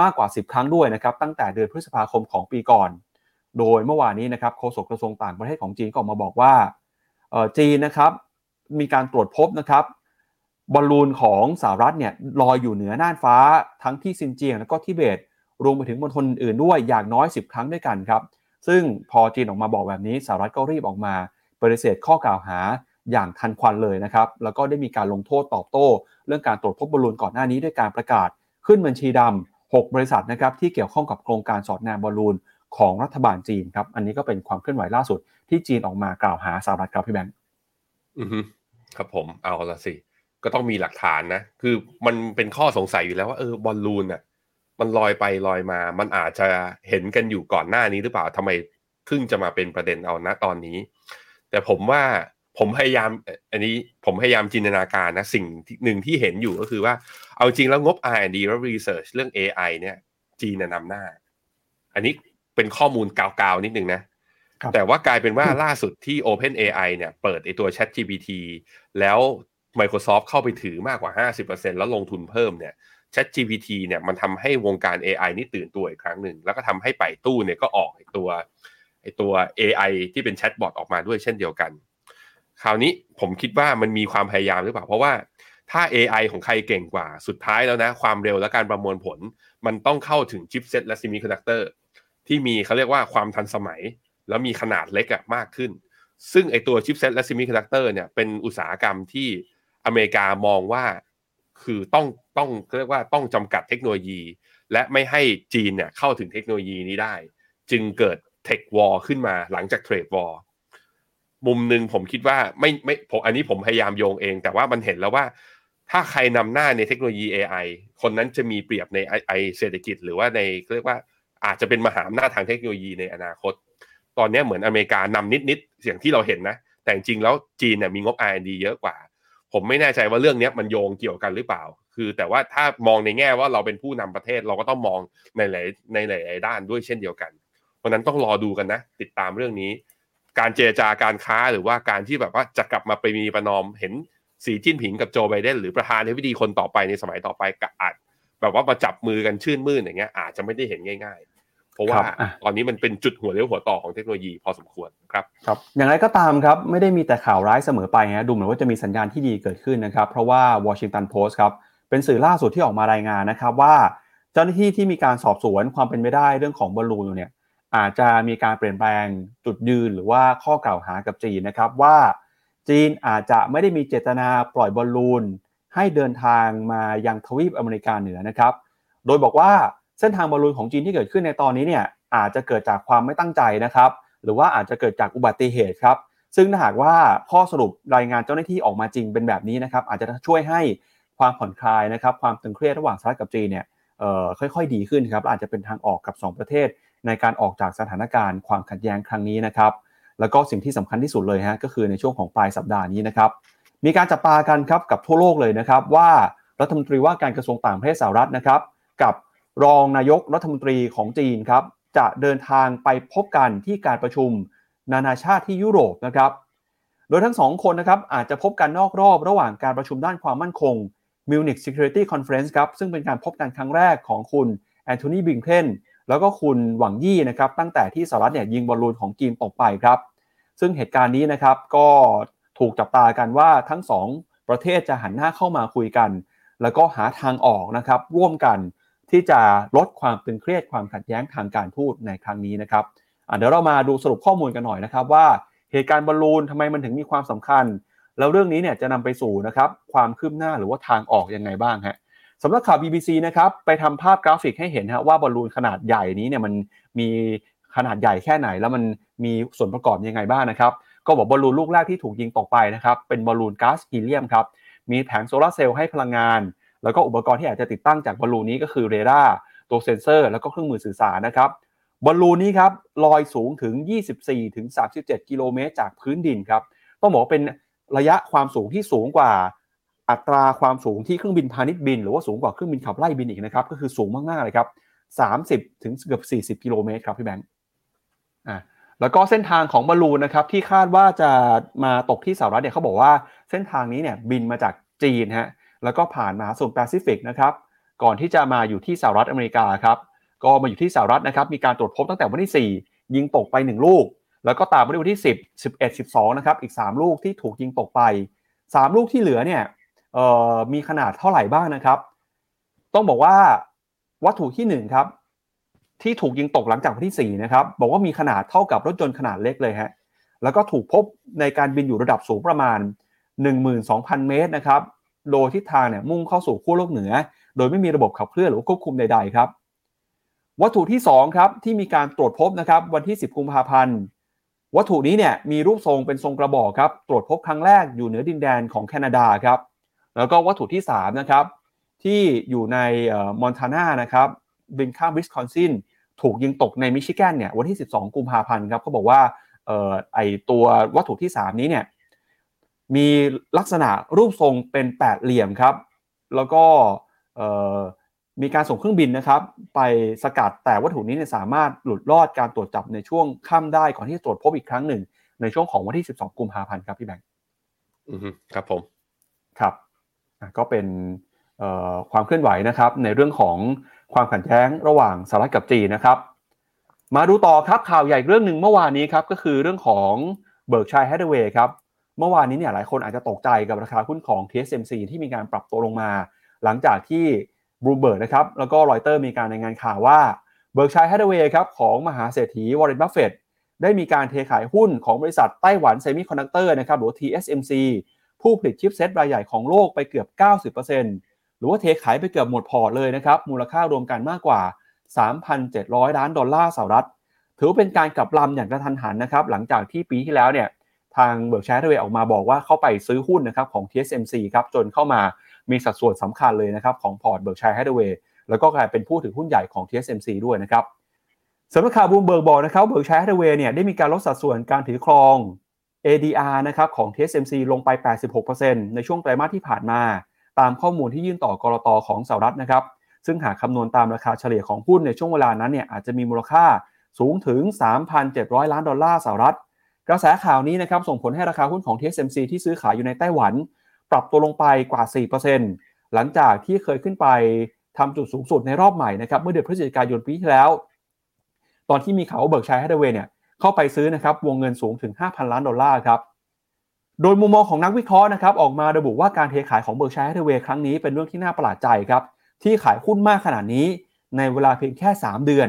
มากกว่า 10 ครั้งด้วยนะครับตั้งแต่เดือนพฤษภาคมของปีก่อน โดยเมื่อวานนี้นะครับโฆษกกระทรวงต่างประเทศของจีนก็ออกมาบอกว่าจีนนะครับมีการตรวจพบนะครับ บอลลูนของสหรัฐเนี่ยลอยอยู่เหนือน่านฟ้าทั้งที่ซินเจียง แล้วก็ทิเบต รวมไปถึงมณฑลอื่นด้วยอย่างน้อย 10 ครั้งด้วยกันครับ ซึ่งพอจีนออกมาบอกแบบนี้สหรัฐก็รีบออกมาปฏิเสธข้อกล่าวหาอย่างทันควันเลยนะครับ แล้วก็ได้มีการลงโทษตอบโต้ เรื่องการตรวจพบบอลลูนก่อนหน้านี้ด้วยการประกาศ ขึ้นบัญชีดำ6บริษัทนะครับที่เกี่ยวข้องกับโครงการสอดแนมบอลลูนของรัฐบาลจีนครับ อันนี้ก็เป็นความเคลื่อนไหวล่าสุด ที่จีนออกมากล่าวหาสหรัฐครับพี่แบงค์อือครับผมเอาละสิ ก็ต้องมีหลักฐานนะ คือมันเป็นข้อสงสัยอยู่แล้วว่าเออบอลลูนอะ มันลอยไปลอยมา มันอาจจะเห็นกันอยู่ก่อนหน้านี้หรือเปล่าทำไมเพิ่งจะมาเป็นประเด็นเอาณตอนนี้ แต่ผมว่าผมพยายามอันนี้ผมพยายามจินตนาการนะสิ่งหนึ่งที่เห็นอยู่ก็คือว่าเอาจริงแล้วงบ R&D และ Research เรื่อง AI เนี่ย จีนนำหน้า อันนี้เป็นข้อมูลกาวๆนิดนึงนะ แต่ว่ากลายเป็นว่าล่าสุดที่ Open AI เนี่ย เปิดไอตัว Chat GPT แล้ว Microsoft เข้าไปถือมากกว่า 50%แล้วลงทุนเพิ่มเนี่ย Chat GPT เนี่ยมันทำให้วงการ AI นี่ตื่นตัวอีกครั้งหนึ่ง แล้วก็ทำให้ไปตู้เนี่ยก็ออกตัวไอตัว AI ที่เป็น chatbot ออกมาด้วยเช่นเดียวกัน คราวนี้ผมคิดว่ามันมีความพยายามหรือเปล่า เพราะว่าถ้า AI ของใครเก่งกว่าสุดท้ายแล้วนะ ความเร็วและการประมวลผล มันต้องเข้าถึง chipset และ semiconductor ที่มีเขาเรียกว่าความทันสมัย แล้วมีขนาดเล็กอะมากขึ้น ซึ่งไอตัว chipset และ semiconductor เนี่ยเป็นอุตสาหกรรมที่ อเมริกามองว่าคือต้องต้องเรียกว่าต้องจำกัดเทคโนโลยี และไม่ให้จีนเนี่ยเข้าถึงเทคโนโลยีนี้ได้ จึงเกิดเทควอลขึ้นมาหลังจากเทรดวอลมุมหนึ่งผมคิดว่าไม่ไม่ผมอันนี้ผมพยายามโยงเอง แต่ว่ามันเห็นแล้วว่า ถ้าใครนำหน้าในเทคโนโลยี AI คนนั้นจะมีเปรียบในไอเศรษฐกิจ หรือว่าในเรียกว่าอาจจะเป็นมหาอำนาจทางเทคโนโลยีในอนาคต ตอนนี้เหมือนอเมริกานำนิดๆอย่างที่เราเห็นนะ แต่จริงแล้วจีนเนี่ยมีงบ R&D เยอะกว่า ผมไม่แน่ใจว่าเรื่องนี้มันโยงเกี่ยวกันหรือเปล่า คือแต่ว่าถ้ามองในแง่ว่าเราเป็นผู้นำประเทศเราก็ต้องมองในหลายในหลายด้านด้วยเช่นเดียวกันเพราะนั้นต้องรอดูกันนะ ติดตามเรื่องนี้ การเจรจาการค้าหรือว่าการที่แบบว่าจะกลับมาไปมีประนอมเห็นสีจิ้นผิงกับโจไบเดนหรือประธานาธิบดีคนต่อไปในสมัยต่อไปกอาจแบบว่ามาจับมือกันชื่นมื่นอย่างเงี้ยอาจจะไม่ได้เห็นง่าย ๆ เพราะว่าตอนนี้มันเป็นจุดหัวเลี้ยวหัวต่อของเทคโนโลยีพอสมควรครับครับ อย่างไรก็ตามครับไม่ได้มีแต่ข่าวร้ายเสมอไปนะดูเหมือนว่าจะมีสัญญาณที่ดีเกิดขึ้นนะครับ เพราะว่า Washington Post ครับเป็นสื่อล่าสุดที่ออกมารายงานนะครับว่า เจ้าหน้าที่ที่มีการสอบสวนความเป็นไปได้เรื่องของบอลลูนเนี่ยอาจจะมีการเปลี่ยนแปลงจุดยืนหรือว่าข้อกล่าวหากับจีนนะครับว่าจีนอาจจะไม่ได้มีเจตนาปล่อยบอลลูนให้เดินทางมายังทวีปอเมริกาเหนือนะครับ โดยบอกว่า เส้นทางบอลลูนของจีนที่เกิดขึ้นในตอนนี้เนี่ยอาจจะเกิดจากความไม่ตั้งใจนะครับ หรือว่าอาจจะเกิดจากอุบัติเหตุครับ ซึ่งถ้าหากว่าข้อสรุปรายงานเจ้าหน้าที่ออกมาจริงเป็นแบบนี้นะครับอาจจะช่วยให้ความผ่อนคลายนะครับความตึงเครียดระหว่างสหรัฐกับจีนเนี่ยค่อยๆ ดีขึ้นครับอาจจะเป็นทางออกกับ 2 ประเทศ ในการออกจากสถานการณ์ความขัดแย้งครั้งนี้นะครับแล้วก็สิ่งที่สำคัญที่สุดเลยฮะก็คือในช่วงของปลายสัปดาห์นี้นะครับมีการจับตากันครับกับทั่วโลกเลยนะครับว่ารัฐมนตรีว่าการกระทรวงต่างประเทศสหรัฐนะครับกับ รองนายกรัฐมนตรีของจีนครับจะเดินทางไปพบกันที่การประชุม นานาชาติที่ยุโรปนะครับ โดยทั้งสองคนนะครับอาจจะพบกันนอกรอบระหว่างการประชุมด้านความมั่นคง Munich Security Conference ครับซึ่งเป็นการพบกันครั้งแรกของคุณแอนโทนีบิงเคนแล้วก็คุณหวังยี่นะครับตั้งแต่ที่สหรัฐเนี่ยยิงบอลลูนของจีนตกไปครับ ซึ่งเหตุการณ์นี้นะครับก็ถูกจับตากันว่าทั้งสองประเทศจะหันหน้าเข้ามาคุยกัน แล้วก็หาทางออกนะครับร่วมกัน ที่จะลดความตึงเครียดความขัดแย้งทางการทูตในครั้งนี้นะครับเดี๋ยวเรามาดูสรุปข้อมูลกันหน่อยนะครับว่าเหตุการณ์บอลลูนทำไมมันถึงมีความสำคัญ แล้วเรื่องนี้เนี่ยจะนำไปสู่นะครับความคืบหน้าหรือว่าทางออกยังไงบ้างฮะสำนักข่าว BBC นะครับไปทำภาพกราฟิกให้เห็นฮะว่าบอลลูนขนาดใหญ่นี้เนี่ยมันมีขนาดใหญ่แค่ไหน แล้วมันมีส่วนประกอบยังไงบ้างนะครับก็บอกบอลลูนลูกแรกที่ถูกยิงตกไปนะครับเป็นบอลลูนก๊าซฮีเลียมครับมีแผงโซลาร์เซลล์ให้พลังงาน แล้วก็อุปกรณ์ที่อาจจะติดตั้งจากบอลลูนนี้ก็คือเรดาร์ตัวเซ็นเซอร์ แล้วก็เครื่องมือสื่อสารนะครับบอลลูนนี้ครับลอยสูงถึง 24 ถึง 37 กิโลเมตรจากพื้นดินครับต้องบอกว่าเป็นระยะความสูงที่สูงกว่าอัตราความสูงที่เครื่องบินพาณิชย์บิน หรือว่าสูงกว่าเครื่องบินขับไล่บินอีกนะครับก็คือสูงมากๆเลยครับ 30 ถึงเกือบ 40 กิโลเมตรครับพี่แบงค์อ่าแล้วก็เส้นทางของบอลลูนนะครับที่คาดว่าจะมาตกที่สหรัฐเนี่ยเขาบอกว่าเส้นทางนี้เนี่ยบินมาจากจีนฮะ แล้วก็ผ่านมหาสมุทรแปซิฟิกนะครับก่อนที่จะมาอยู่ที่สหรัฐอเมริกาครับก็มาอยู่ที่สหรัฐนะครับมีการตรวจพบตั้งแต่วันที่ 4 ยิงตกไป 1 ลูก แล้วก็ตามมาด้วยวันที่ 10 11 12นะครับอีก 3 ลูกที่ถูกยิงตกไป 3 ลูกที่เหลือเนี่ยมีขนาดเท่าไหร่บ้างนะครับ ต้องบอกว่าวัตถุที่ 1 ครับ ที่ถูกยิงตกหลังจากวันที่ 4 นะครับบอกว่ามีขนาดเท่ากับรถยนต์ขนาดเล็กเลยฮะแล้วก็ถูกพบในการบินอยู่ระดับสูงประมาณ 12,000 เมตรนะครับ โดยทิศทางเนี่ยมุ่งเข้าสู่ขั้วโลกเหนือ โดยไม่มีระบบขับเคลื่อนหรือควบคุมใดๆครับ วัตถุที่2ครับที่มีการตรวจพบนะครับวันที่ 10 กุมภาพันธ์วัตถุนี้เนี่ยมีรูปทรงเป็นทรงกระบอกครับ ตรวจพบครั้งแรกอยู่เหนือดินแดนของแคนาดาครับ แล้วก็วัตถุที่3นะครับที่อยู่ในมอนทานานะครับบินข้ามวิสคอนซินถูกยิงตกในมิชิแกนเนี่ยวันที่ 12 กุมภาพันธ์ครับเขาบอกว่าออไอตัววัตถุที่ 3 นี้เนี่ย มีลักษณะรูปทรงเป็นแปดเหลี่ยมครับ แล้วก็มีการส่งเครื่องบินนะครับ ไปสกัดแต่วัตถุนี้เนี่ยสามารถหลุดรอดการตรวจจับในช่วงค่ำได้ก่อนที่จะตรวจพบอีกครั้งหนึ่ง ในช่วงของวันที่ 12 กุมภาพันธ์ครับพี่แบงค์อืมครับผมครับก็เป็นความเคลื่อนไหวนะครับ ในเรื่องของความขัดแย้งระหว่างสหรัฐกับจีนนะครับ มาดูต่อครับข่าวใหญ่เรื่องหนึ่งเมื่อวานนี้ครับก็คือเรื่องของ Berkshire Hathaway ครับ เมื่อวานนี้เนี่ยหลายคนอาจจะตกใจกับราคาหุ้นของ TSMC ที่มีการปรับตัวลงมา หลังจากที่บรูเบิร์กนะครับแล้วก็รอยเตอร์มีการรายงานข่าวว่า Berkshire Hathaway ครับของมหาเศรษฐีวอร์เรนบัฟเฟตได้มีการเทขายหุ้นของบริษัท Taiwan Semiconductor นะครับหรือ TSMC ผู้ผลิตชิปเซตรายใหญ่ของโลกไปเกือบ 90%หรือว่าเทขายไปเกือบหมดพอร์ตเลยนะครับมูลค่ารวมกันมากกว่า 3,700 ล้านดอลลาร์สหรัฐ ถือเป็นการกลับลำอย่างกระทันหันนะครับหลังจากที่ปีที่แล้วเนี่ย ทาง Berkshire Hathaway ออกมาบอกว่าเข้าไปซื้อหุ้นนะครับของ TSMC ครับจนเข้ามามีสัดส่วนสำคัญเลยนะครับของพอร์ต Berkshire Hathaway แล้วก็กลายเป็นผู้ถือหุ้นใหญ่ของ TSMC ด้วยนะครับสำนักข่าวบูมเบิร์กบอกนะครับ Berkshire Hathaway เนี่ยได้มีการลดสัดส่วนการถือครอง ADR นะครับของ TSMC ลงไป 86%ในช่วงไตรมาสที่ผ่านมา ตามข้อมูลที่ยื่นต่อกรตอของสหรัฐนะครับ ซึ่งหากคำนวณตามราคาเฉลี่ยของหุ้นในช่วงเวลานั้นเนี่ยอาจจะมีมูลค่าสูงถึง 3,700 ล้านดอลลาร์สหรัฐ กระแสข่าวนี้นะครับส่งผลให้ราคาหุ้นของ TSMC ที่ซื้อขายอยู่ในไต้หวัน ปรับตัวลงไปกว่า 4%หลังจากที่เคยขึ้นไปทำจุดสูงสุดในรอบใหม่นะครับเมื่อเดือนพฤศจิกายนปีที่แล้ว ตอนที่มีข่าวว่า Berkshire Hathaway เนี่ยเข้าไปซื้อนะครับวงเงินสูงถึง 5,000 ล้านดอลลาร์ครับโดยมุมมองของนักวิเคราะห์นะครับออกมาระบุว่าการเทขายของ Berkshire Hathaway ครั้งนี้เป็นเรื่องที่น่าประหลาดใจครับที่ขายหุ้นมากขนาดนี้ในเวลาเพียงแค่ 3 เดือน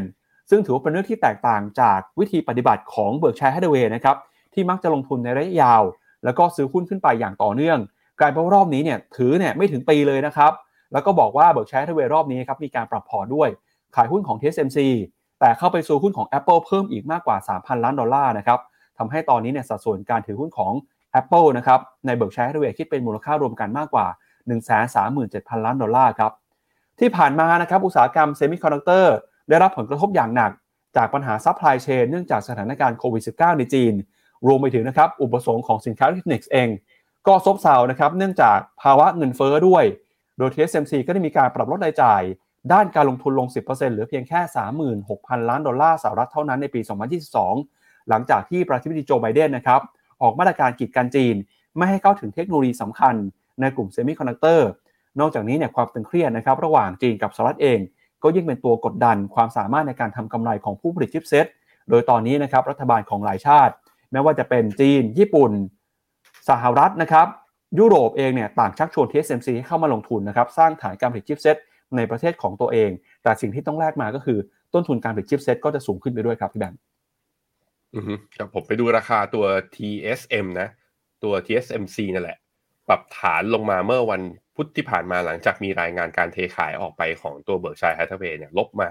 ซึ่งถือว่าเป็นเรื่องที่แตกต่างจากวิธีปฏิบัติของ Berkshire Hathaway นะครับที่มักจะลงทุนในระยะยาว แล้วก็ซื้อหุ้นขึ้นไปอย่างต่อเนื่อง กลายเป็นว่ารอบนี้เนี่ยถือเนี่ยไม่ถึงปีเลยนะครับแล้วก็บอกว่า Berkshire Hathaway รอบนี้ครับมีการปรับพอร์ตด้วยขายหุ้นของ TSMC แต่เข้าไปซื้อหุ้นของ Apple เพิ่มอีกมากกว่า 3,000 ล้านดอลลาร์นะครับทำให้ตอนนี้เนี่ยสัดส่วนการถือหุ้นของ Apple นะครับใน Berkshire Hathaway คิดเป็นมูลค่ารวมกันมากกว่า 137,000 ล้านดอลลาร์ครับที่ผ่านมานะครับอุตสาหกรรม semiconductor ได้รับผลกระทบอย่างหนัก จากปัญหา supply chain เนื่องจากสถานการณ์โควิด -19 ในจีน รวมไปถึงนะครับอุปสงค์ของสินค้าอิเล็กทรอนิกส์เอง ก็ซบเซานะครับเนื่องจากภาวะเงินเฟ้อด้วย โดย TSMC ก็ได้มีการปรับลดรายจ่าย ด้านการลงทุนลง 10%เหลือเพียงแค่ 36,000 ล้านดอลลาร์สหรัฐเท่านั้นในปี 2022 หลังจากที่ประธานาธิบดีโจไบเดนนะครับออกมาตรการกีดกันจีน ไม่ให้เข้าถึงเทคโนโลยีสำคัญในกลุ่ม semiconductor นอกจากนี้เนี่ยความตึงเครียดนะครับระหว่างจีนกับสหรัฐเอง ก็ยิ่งเป็นตัวกดดันความสามารถในการทำกำไรของผู้ผลิตชิปเซตโดยตอนนี้นะครับรัฐบาลของหลายชาติแม้ว่าจะเป็นจีน ญี่ปุ่น สหรัฐนะครับยุโรปเองเนี่ยต่างชักชวน TSMC ให้เข้ามาลงทุนนะครับสร้างฐานการผลิตชิปเซตในประเทศของตัวเอง แต่สิ่งที่ต้องแลกมาก็คือต้นทุนการผลิตชิปเซตก็จะสูงขึ้นไปด้วยครับพี่แบงค์อือครับผมไปดูราคาตัว TSM นะ ตัว TSMC นั่นแหละ ปรับฐานลงมาเมื่อวัน พุธที่ผ่านมาหลังจากมีรายงานการเทขายออกไปของตัว Berkshire Hathaway เนี่ยลบมา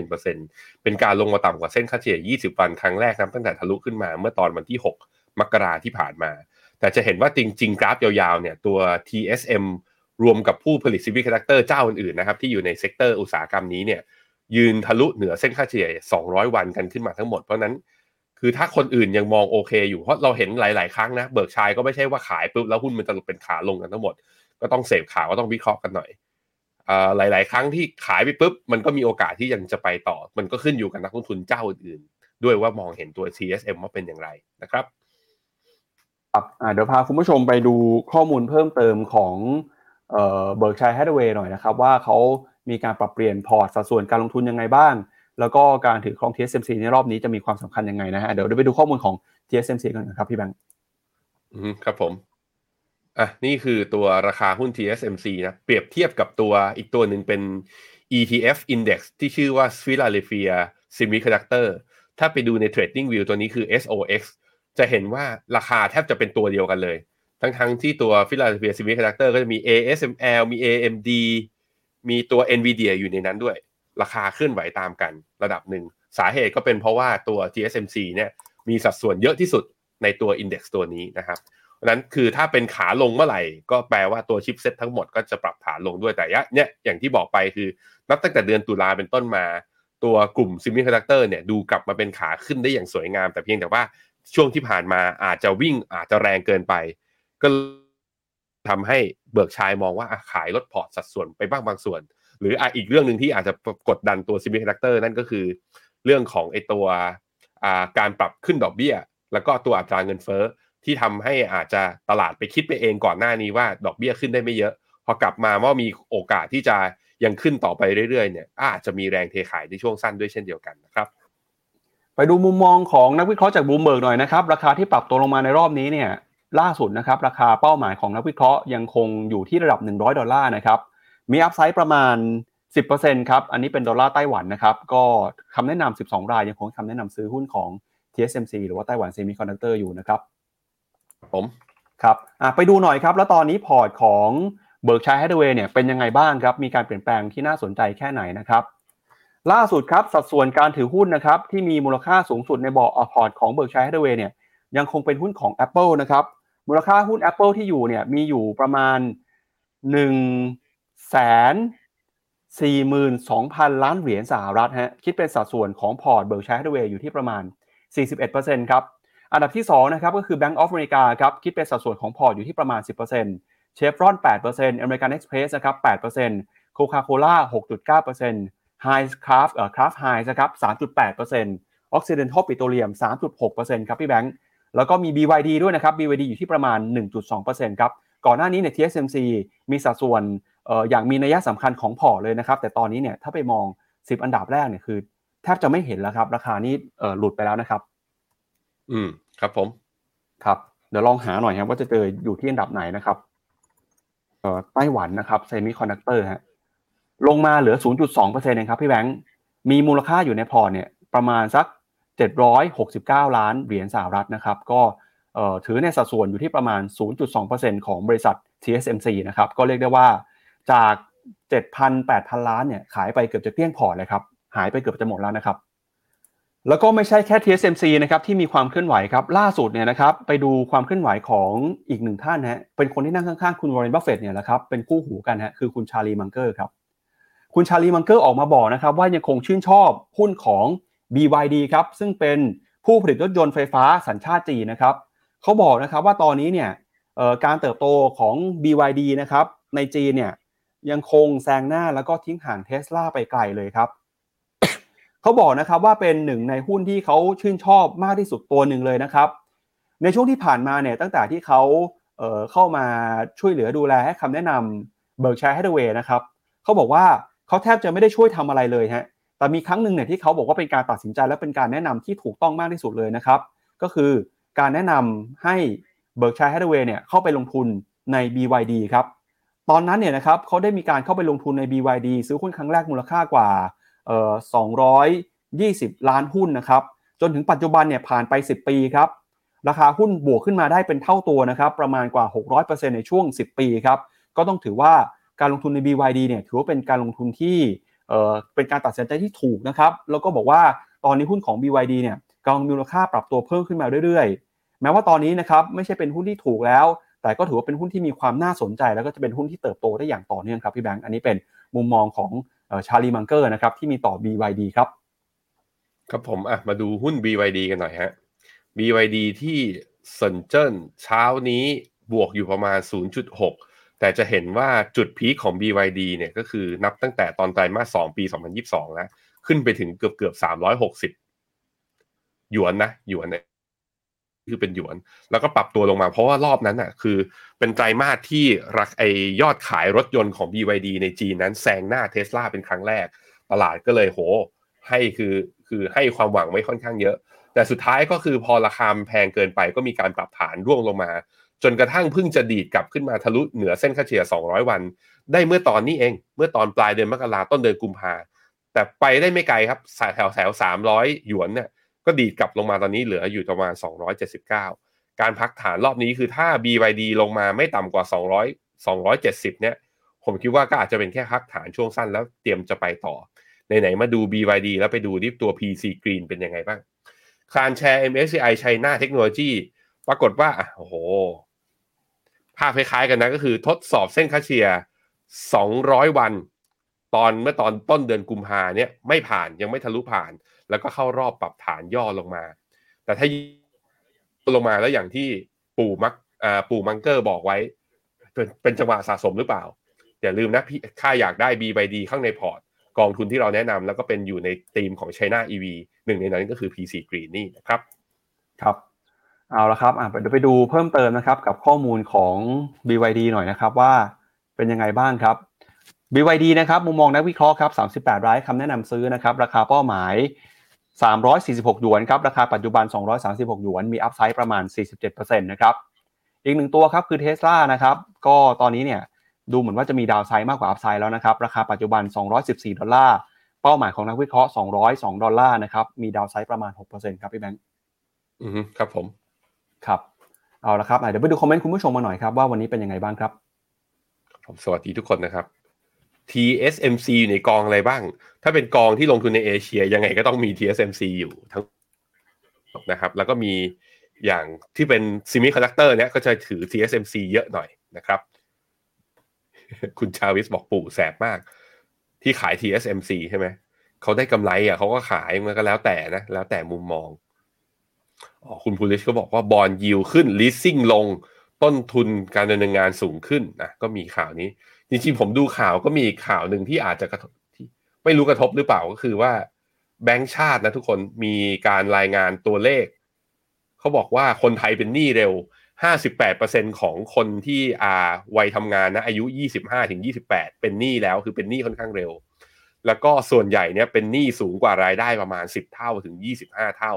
5.31%เป็นการลงมาต่ำกว่าเส้นค่าเฉลี่ย 20 วันครั้งแรกนะตั้งแต่ทะลุขึ้นมาเมื่อตอนวันที่ 6 มกราที่ผ่านมา แต่จะเห็นว่าจริง ๆ กราฟยาวๆเนี่ยตัว TSM รวมกับผู้ผลิต semiconductor เจ้าอื่นๆนะครับที่อยู่ใน sector อุตสาหกรรมนี้เนี่ยยืนทะลุเหนือเส้นค่าเฉลี่ย 200 วันกันขึ้นมาทั้งหมด เพราะนั้น คือถ้าคนอื่นยังมองโอเคอยู่ เพราะเราเห็นหลาย ๆ ครั้งนะ Berkshire ก็ไม่ใช่ว่าขายปุ๊บแล้วหุ้นมันจะเป็นขาลงกันทั้งหมด ก็ต้องเสพข่าวก็ต้องวิเคราะห์กันหน่อยหลาย ๆ ครั้งที่ขายไปปุ๊บมันก็มีโอกาสที่ยังจะไปต่อ มันก็ขึ้นอยู่กับนักลงทุนเจ้าอื่นๆ ด้วยว่ามองเห็นตัว TSM ว่าเป็นอย่างไรนะครับครับเดี๋ยวพาคุณผู้ชมไปดูข้อมูลเพิ่มเติมของ Berkshire Hathaway หน่อยนะครับ ว่าเขามีการปรับเปลี่ยนพอร์ตสัดส่วนการลงทุนยังไงบ้าง แล้วก็การถือครอง TSMC ในรอบนี้จะมีความสำคัญยังไงนะฮะเดี๋ยวไปดูข้อมูลของ TSMC กันนะครับพี่แบงค์อืมครับผม อะนี่คือตัวราคาหุ้น TSMC นะเปรียบเทียบกับตัวอีกตัวหนึ่งเป็น ETF Index ที่ชื่อว่า Philadelphia Semiconductor ถ้าไปดูใน Trading View ตัวนี้คือ SOX จะเห็นว่าราคาแทบจะเป็นตัวเดียวกันเลย ทั้งทั้งที่ตัว Philadelphia Semiconductor ก็จะมี ASML มี AMD มีตัว NVIDIA อยู่ในนั้นด้วย ราคาเคลื่อนไหวตามกันระดับหนึ่ง สาเหตุก็เป็นเพราะว่าตัว TSMC เนี่ยมีสัดส่วนเยอะที่สุดในตัว Index ตัวนี้นะครับ นั้นคือถ้าเป็นขาลงเมื่อไหร่ ก็แปลว่าตัวชิปเซ็ตทั้งหมดก็จะปรับฐานลงด้วยแต่เนี่ยอย่างที่บอกไปคือ นับตั้งแต่เดือนตุลาเป็นต้นมา ตัวกลุ่ม semiconductor เนี่ยดูกลับมาเป็นขาขึ้นได้อย่างสวยงาม แต่เพียงแต่ว่าช่วงที่ผ่านมาอาจจะวิ่งอาจจะแรงเกินไป ก็ทำให้ Berkshire มองว่าขายลดพอร์ตสัดส่วนไปบ้างบางส่วน หรืออีกเรื่องหนึ่งที่อาจจะกดดันตัว semiconductor นั่นก็คือ เรื่องของไอตัวการปรับขึ้นดอกเบี้ย แล้วก็ตัวอัตราเงินเฟ้อ ที่ทำให้อาจจะตลาดไปคิดไปเองก่อนหน้านี้ว่าดอกเบี้ยขึ้นได้ไม่เยอะ พอกลับมาว่ามีโอกาสที่จะยังขึ้นต่อไปเรื่อยๆเนี่ยอาจจะมีแรงเทขายในช่วงสั้นด้วยเช่นเดียวกันนะครับ ไปดูมุมมองของนักวิเคราะห์จากบลูมเบิร์กหน่อยนะครับ ราคาที่ปรับตัวลงมาในรอบนี้เนี่ยล่าสุดนะครับราคาเป้าหมายของนักวิเคราะห์ยังคงอยู่ที่ระดับ 100 ดอลลาร์นะครับมี upside ประมาณ 10%ครับอันนี้เป็นดอลลาร์ไต้หวันนะครับก็คำแนะนำ12 รายยังคงคำแนะนำซื้อหุ้นของ TSMC หรือว่าไต้หวันเซมิคอนดักเตอร์อยู่นะครับ ผมครับไปดูหน่อยครับ แล้วตอนนี้พอร์ตของเบิร์กเชียร์แฮธาเวย์เนี่ยเป็นยังไงบ้างครับ มีการเปลี่ยนแปลงที่น่าสนใจแค่ไหนนะครับ ล่าสุดครับสัดส่วนการถือหุ้นนะครับที่มีมูลค่าสูงสุดในบอร์ดพอร์ตของเบิร์กเชียร์แฮธาเวย์เนี่ยยังคงเป็นหุ้นของ Apple นะครับมูลค่าหุ้น Apple ที่อยู่เนี่ยมีอยู่ประมาณ1แสน42,000ล้านเหรียญสหรัฐฮะคิดเป็นสัดส่วนของพอร์ตเบิร์กเชียร์แฮธาเวย์อยู่ที่ประมาณ 41%ครับ อันดับที่ 2 นะครับ ก็คือ Bank of America ครับ คิดเป็นสัดส่วนของพอร์ตอยู่ที่ประมาณ 10%เชฟรอน8% American Express นะครับ8% Coca-Cola 6.9% Heinz Craft เอ่อ Kraft Heinz นะครับ3.8% Occidental Petroleum 3.6%ครับพี่แบงค์ แล้วก็มี BYD ด้วยนะครับ BYD อยู่ที่ประมาณ 1.2%ครับ ก่อนหน้านี้เนี่ย TSMC มีสัดส่วนเอ่ออย่างมีนัยสำคัญของพอร์ตเลยนะครับ แต่ตอนนี้เนี่ยถ้าไปมอง 10 อันดับแรกเนี่ยคือ แทบจะไม่เห็นแล้วครับ ราคานี้เอ่อหลุดไปแล้วนะครับ อืม ครับผม ครับ เดี๋ยวลองหาหน่อยครับว่าจะเจออยู่ที่อันดับไหนนะครับเอ่อไต้หวันนะครับเซมิคอนดักเตอร์ฮะลงมาเหลือ 0.2%เองครับพี่แบงค์มีมูลค่าอยู่ในพอร์ตเนี่ย ประมาณสัก 769 ล้านเหรียญสหรัฐนะครับ ก็ถือในสัดส่วนอยู่ที่ประมาณ 0.2%ของบริษัท TSMC นะครับ ก็เรียกได้ว่าจาก 7,000-8,000 ล้านเนี่ย ขายไปเกือบจะเกลี้ยงพอร์ตเลยครับ หายไปเกือบจะหมดแล้วนะครับ แล้วก็ไม่ใช่แค่ TSMC นะครับที่มีความเคลื่อนไหวครับล่าสุดเนี่ยนะครับไปดูความเคลื่อนไหวของอีกหนึ่งท่านฮะเป็นคนที่นั่งข้างๆคุณวอร์เรนบัฟเฟตต์เนี่ยแหละครับเป็นคู่หูกันฮะคือคุณชาร์ลีมังเกอร์ครับคุณชาร์ลีมังเกอร์ออกมาบอกนะครับว่ายังคงชื่นชอบหุ้นของ BYD ครับซึ่งเป็นผู้ผลิตรถยนต์ไฟฟ้าสัญชาติจีนนะครับเขาบอกนะครับว่าตอนนี้เนี่ยการเติบโตของ BYD นะครับในจีนเนี่ยยังคงแซงหน้าแล้วก็ทิ้งห่างเทสลาไปไกลเลยครับ เขาบอกนะครับว่าเป็นหนึ่งในหุ้นที่เขาชื่นชอบมากที่สุดตัวหนึ่งเลยนะครับ ในช่วงที่ผ่านมาเนี่ยตั้งแต่ที่เขาเข้ามาช่วยเหลือดูแลให้คำแนะนำเบิร์กเชียร์แฮธาเวย์นะครับเขาบอกว่าเขาแทบจะไม่ได้ช่วยทำอะไรเลยฮะแต่มีครั้งหนึ่งเนี่ยที่เขาบอกว่าเป็นการตัดสินใจและเป็นการแนะนำที่ถูกต้องมากที่สุดเลยนะครับ ก็คือการแนะนำให้เบิร์กชัยฮัตเวย์เนี่ยเข้าไปลงทุนใน BYD ครับ ตอนนั้นเนี่ยนะครับเขาได้มีการเข้าไปลงทุนใน BYD ซื้อหุ้นครั้งแรกมูลค่ากว่า 220 ล้านหุ้นนะครับ จนถึงปัจจุบันเนี่ยผ่านไป 10 ปีครับ ราคาหุ้นบวกขึ้นมาได้เป็นเท่าตัวนะครับ ประมาณกว่า 600%ในช่วง 10 ปีครับ ก็ต้องถือว่าการลงทุนใน BYD เนี่ยถือว่าเป็นการลงทุนที่เเป็นการตัดสินใจที่ถูกนะครับ แล้วก็บอกว่าตอนนี้หุ้นของ BYD เนี่ยกำลังมีมูลค่าปรับตัวเพิ่มขึ้นมาเรื่อยๆ แม้ว่าตอนนี้นะครับไม่ใช่เป็นหุ้นที่ถูกแล้ว แต่ก็ถือว่าเป็นหุ้นที่มีความน่าสนใจ แล้วก็จะเป็นหุ้นที่เติบโตได้อย่างต่อเนื่องครับพี่แบงค์ อันนี้เป็นมุมมองของชาลีมังเกอร์นะครับที่มีต่อ BYD ครับครับผมอะมาดูหุ้น BYD กันหน่อยฮะ BYD ที่เซินเจิ้นเช้านี้บวกอยู่ประมาณ 0.6 แต่จะเห็นว่าจุดพีคของ BYD เนี่ยก็คือนับตั้งแต่ตอนไตรมาส 2 ปี 2022 แล้ว ขึ้นไปถึงเกือบเกือบ360 หยวนนะ หยวนเนี่ย คือเป็นหยวน แล้วก็ปรับตัวลงมา เพราะว่ารอบนั้นอะคือเป็นไตรมาสที่รักไอยอดขายรถยนต์ของ BYD ในจีนนั้นแซงหน้าเทสลาเป็นครั้งแรก ตลาดก็เลยโห ให้คือคือให้ความหวังไว้ค่อนข้างเยอะ แต่สุดท้ายก็คือพอราคาแพงเกินไปก็มีการปรับฐานร่วงลงมา จนกระทั่งเพิ่งจะดีดกลับขึ้นมาทะลุเหนือเส้นค่าเฉลี่ย 200 วัน ได้เมื่อตอนนี้เอง เมื่อตอนปลายเดือนมกราต้นเดือนกุมภาแต่ไปได้ไม่ไกลครับแถวแถว300 หยวนเนี่ย ก็ดีดกลับลงมาตอนนี้เหลืออยู่ประมาณ 279 การพักฐานรอบนี้คือถ้า BYD ลงมาไม่ต่ำกว่า 200 270 เนี่ย ผมคิดว่าก็อาจจะเป็นแค่พักฐานช่วงสั้นแล้วเตรียมจะไปต่อไหนๆมาดู BYD แล้วไปดูที่ตัว PC Green เป็นยังไงบ้างคานแชร์ MSCI China Technology ปรากฏว่าโอ้โห ภาพคล้ายๆกันนะก็คือทดสอบเส้นค่าเฉลี่ย200 วัน ตอนเมื่อตอนต้นเดือนกุมภาเนี่ยไม่ผ่านยังไม่ทะลุผ่าน แล้วก็เข้ารอบปรับฐานย่อลงมา แต่ถ้าลงมาแล้วอย่างที่ปู่มักปู่มังเกอร์บอกไว้ เป็นเป็นจังหวะสะสมหรือเปล่า อย่าลืมนะพี่ค่าอยากได้ BYD ข้างในพอร์ต กองทุนที่เราแนะนำแล้วก็เป็นอยู่ในธีมของ China EV หนึ่งในนั้นก็คือ PC Green นี่นะครับ ครับเอาละครับอะเดี๋ยวไปดูเพิ่มเติมนะครับ กับข้อมูลของ BYD หน่อยนะครับว่าเป็นยังไงบ้างครับ BYD นะครับมุมมองนักวิเคราะห์ครับ38 รายคำแนะนำซื้อนะครับราคาเป้าหมาย 346 หยวนครับราคาปัจจุบัน 236 หยวน มีอัพไซด์ประมาณ 47%นะครับอีกหนึ่งตัวครับคือ Tesla นะครับก็ตอนนี้เนี่ยดูเหมือนว่าจะมีดาวไซด์มากกว่าอัพไซด์แล้วนะครับราคาปัจจุบัน 214 ดอลลาร์เป้าหมายของนักวิเคราะห์ 202 ดอลลาร์นะครับมี downside ประมาณ 6%ครับพี่แบงค์อือครับผมครับเอาละครับเดี๋ยวไปดูคอมเมนต์คุณผู้ชมมาหน่อยครับว่าวันนี้เป็นยังไงบ้างครับผมสวัสดีทุกคนนะครับ TSMC อยู่ในกองอะไรบ้าง ถ้าเป็นกองที่ลงทุนในเอเชีย ยังไงก็ต้องมี TSMC อยู่ทั้งนะครับ แล้วก็มีอย่างที่เป็นเซมิคอนดักเตอร์เนี่ยก็จะถือ TSMC เยอะหน่อยนะครับ คุณชาวิสบอกปู่แสบมาก ที่ขาย TSMC ใช่ไหม เขาได้กำไรอะเขาก็ขายมันก็แล้วแต่นะ แล้วแต่มุมมองอ๋อคุณพูลิชก็บอกว่าบอลยิวขึ้นลิสซิ่งลงต้นทุนการดำเนินงานสูงขึ้นนะก็มีข่าวนี้ จริงๆผมดูข่าวก็มีข่าวหนึ่งที่อาจจะกระทบที่ไม่รู้กระทบหรือเปล่าก็คือว่าแบงก์ชาตินะทุกคนมีการรายงานตัวเลข เขาบอกว่าคนไทยเป็นหนี้เร็ว 58%ของคนที่อาวัยทำงานนะอายุ 25ถึง28 เป็นหนี้แล้วคือเป็นหนี้ค่อนข้างเร็ว แล้วก็ส่วนใหญ่เนี่ยเป็นหนี้สูงกว่ารายได้ประมาณ 10 เท่าถึง 25 เท่า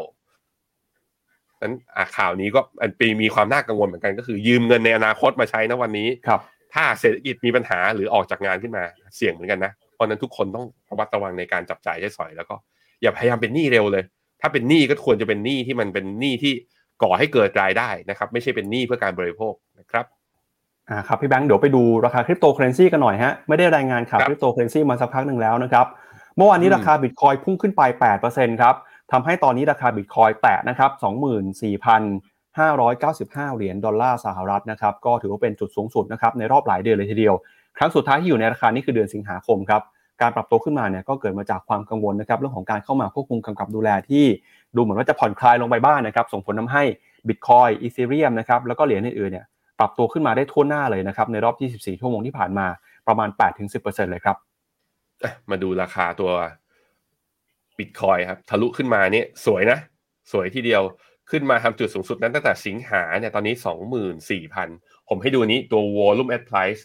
นั้นข่าวนี้ก็อันปีมีความน่ากังวลเหมือนกันก็คือยืมเงินในอนาคตมาใช้นะวันนี้ครับ ถ้าเศรษฐกิจมีปัญหาหรือออกจากงานขึ้นมาเสี่ยงเหมือนกันนะ เพราะนั้นทุกคนต้องระมัดระวังในการจับจ่ายใช้สอยแล้วก็อย่าพยายามเป็นหนี้เร็วเลย ถ้าเป็นหนี้ก็ควรจะเป็นหนี้ที่มันเป็นหนี้ที่ก่อให้เกิดรายได้นะครับ ไม่ใช่เป็นหนี้เพื่อการบริโภคนะครับอ่าครับพี่แบงค์เดี๋ยวไปดูราคาคริปโตเคอร์เรนซีกันหน่อยฮะไม่ได้รายงานข่าวคริปโตเคอร์เรนซีมาสักพักหนึ่งแล้วนะครับเมื่อวานนี้ราคาบิตคอยน์พุ่งขึ้นไป8%ครับทำให้ตอนนี้ราคาบิตคอยน์แตะนะครับ 595 เหรียญดอลลาร์สหรัฐนะครับก็ถือว่าเป็นจุดสูงสุดนะครับในรอบหลายเดือนเลยทีเดียว ครั้งสุดท้ายที่อยู่ในราคานี้คือเดือนสิงหาคมครับการปรับตัวขึ้นมาเนี่ยก็เกิดมาจากความกังวลนะครับเรื่องของการเข้ามาควบคุมกำกับดูแลที่ดูเหมือนว่าจะผ่อนคลายลงไปบ้างนนะครับส่งผลทาให้บิตคอยอีเธเรียมนะครับแล้วก็เหรียญอื่นๆเนี่ยปรับตัวขึ้นมาได้ทั่วหน้าเลยนะครับในรอบ 24 ชั่วโมงที่ผ่านมาประมาณ 8-10%เลยครับมาดูราคาตัวบิตคอยครับทะลุขึ้นมาเนี่ยสวยนะ สวยทีเดียว ขึ้นมาทำจุดสูงสุดนั้นตั้งแต่สิงหาเนี่ยตอนนี้ 24,000 ผมให้ดูนี้ตัว volume at price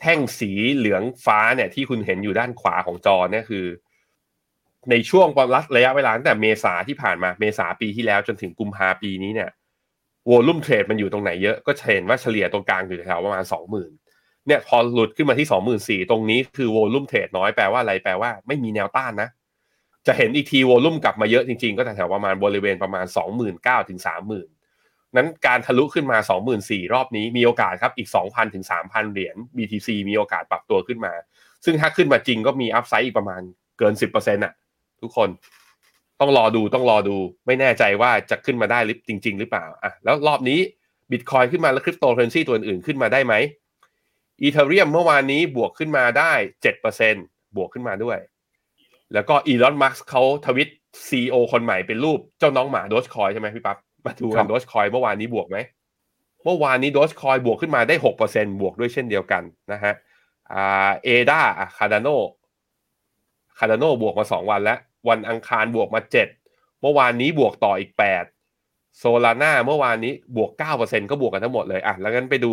แท่งสีเหลืองฟ้าเนี่ยที่คุณเห็นอยู่ด้านขวาของจอเนี่ยคือ ในช่วงความรัดระยะเวลาตั้งแต่เมษาที่ผ่านมาเมษาปีที่แล้วจนถึงกุมภาปีนี้เนี่ยวอลุ่มเทรดมันอยู่ตรงไหนเยอะก็เห็นว่าเฉลี่ยตรงกลางอยู่แถวประมาณ20,000เนี่ยพอหลุดขึ้นมาที่24,000ตรงนี้คือวอลุ่มเทรดน้อยแปลว่าอะไรแปลว่า ไม่มีแนวต้านนะ จะเห็นอีกทีวอลุ่มกลับมาเยอะจริงๆ ก็แถวๆประมาณบริเวณประมาณ 29,000ถึง30,000 นั้นการทะลุขึ้นมา 24,000 รอบนี้มีโอกาสครับอีก 2,000ถึง3,000 เหรียญ BTC มีโอกาสปรับตัวขึ้นมา ซึ่งถ้าขึ้นมาจริงก็มี upside อีกประมาณเกิน 10%น่ะทุกคนต้องรอดูต้องรอดูไม่แน่ใจว่าจะขึ้นมาได้หรือจริง ๆ หรือเปล่าอะแล้วรอบนี้บิตคอยน์ขึ้นมาแล้วคริปโตเคอร์เรนซีตัวอื่นๆขึ้นมาได้ไหมอีเธอเรียมเมื่อวานนี้บวกขึ้นมาได้7%บวกขึ้นมาด้วย แล้วก็อีลอนมัสก์เขาทวีตซีอีโอคนใหม่เป็นรูปเจ้าน้องหมาโดชคอยน์ใช่ไหมพี่ปั๊บมาดูกันครับโดชคอยน์เมื่อวานนี้บวกไหมเมื่อวานนี้โดชคอยน์บวกขึ้นมาได้6%บวกด้วยเช่นเดียวกันนะฮะอ่า ADA คาร์ดาโนคาร์ดาโนบวกมา2วันแล้ว วันอังคารบวกมา7เมื่อวานนี้บวกต่ออีก8โซลานาเมื่อวานนี้บวก9%ก็บวกกันทั้งหมดเลยอะแล้วงั้นไปดู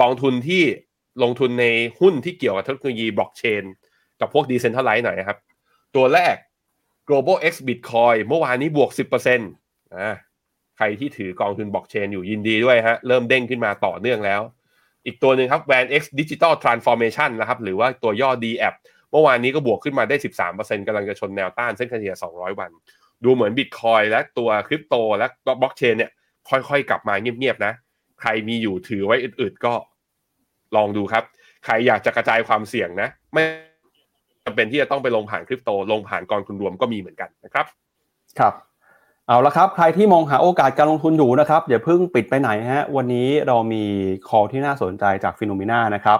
กองทุนที่ลงทุนในหุ้นที่เกี่ยวกับเทคโนโลยีบล็อกเชนกับพวก decentralized หน่อยนะครับ ตัวแรก global x bitcoin เมื่อวานนี้บวก 10%อ่าใครที่ถือกองทุนบล็อกเชนอยู่ยินดีด้วยฮะ เริ่มเด้งขึ้นมาต่อเนื่องแล้ว อีกตัวหนึ่งครับ van x digital transformation นะครับ หรือว่าตัวย่อ d app เมื่อวานนี้ก็บวกขึ้นมาได้ 13%กำลังจะชนแนวต้านเส้นเฉลี่ย200 วัน ดูเหมือนบิตคอยและตัวคริปโตและบล็อกเชนเนี่ยค่อยๆ กลับมาเงียบๆนะ ใครมีอยู่ถือไว้อึดๆก็ลองดูครับ ใครอยากจะกระจายความเสี่ยงนะ ไม่ จำเป็นที่จะต้องไปลงผ่านคริปโต ลงผ่านกองทุนรวมก็มีเหมือนกันนะครับครับเอาละครับใครที่มองหาโอกาสการลงทุนอยู่นะครับอย่าเพิ่งปิดไปไหนฮะวันนี้เรามี call ที่น่าสนใจจากฟิโนเมนานะครับ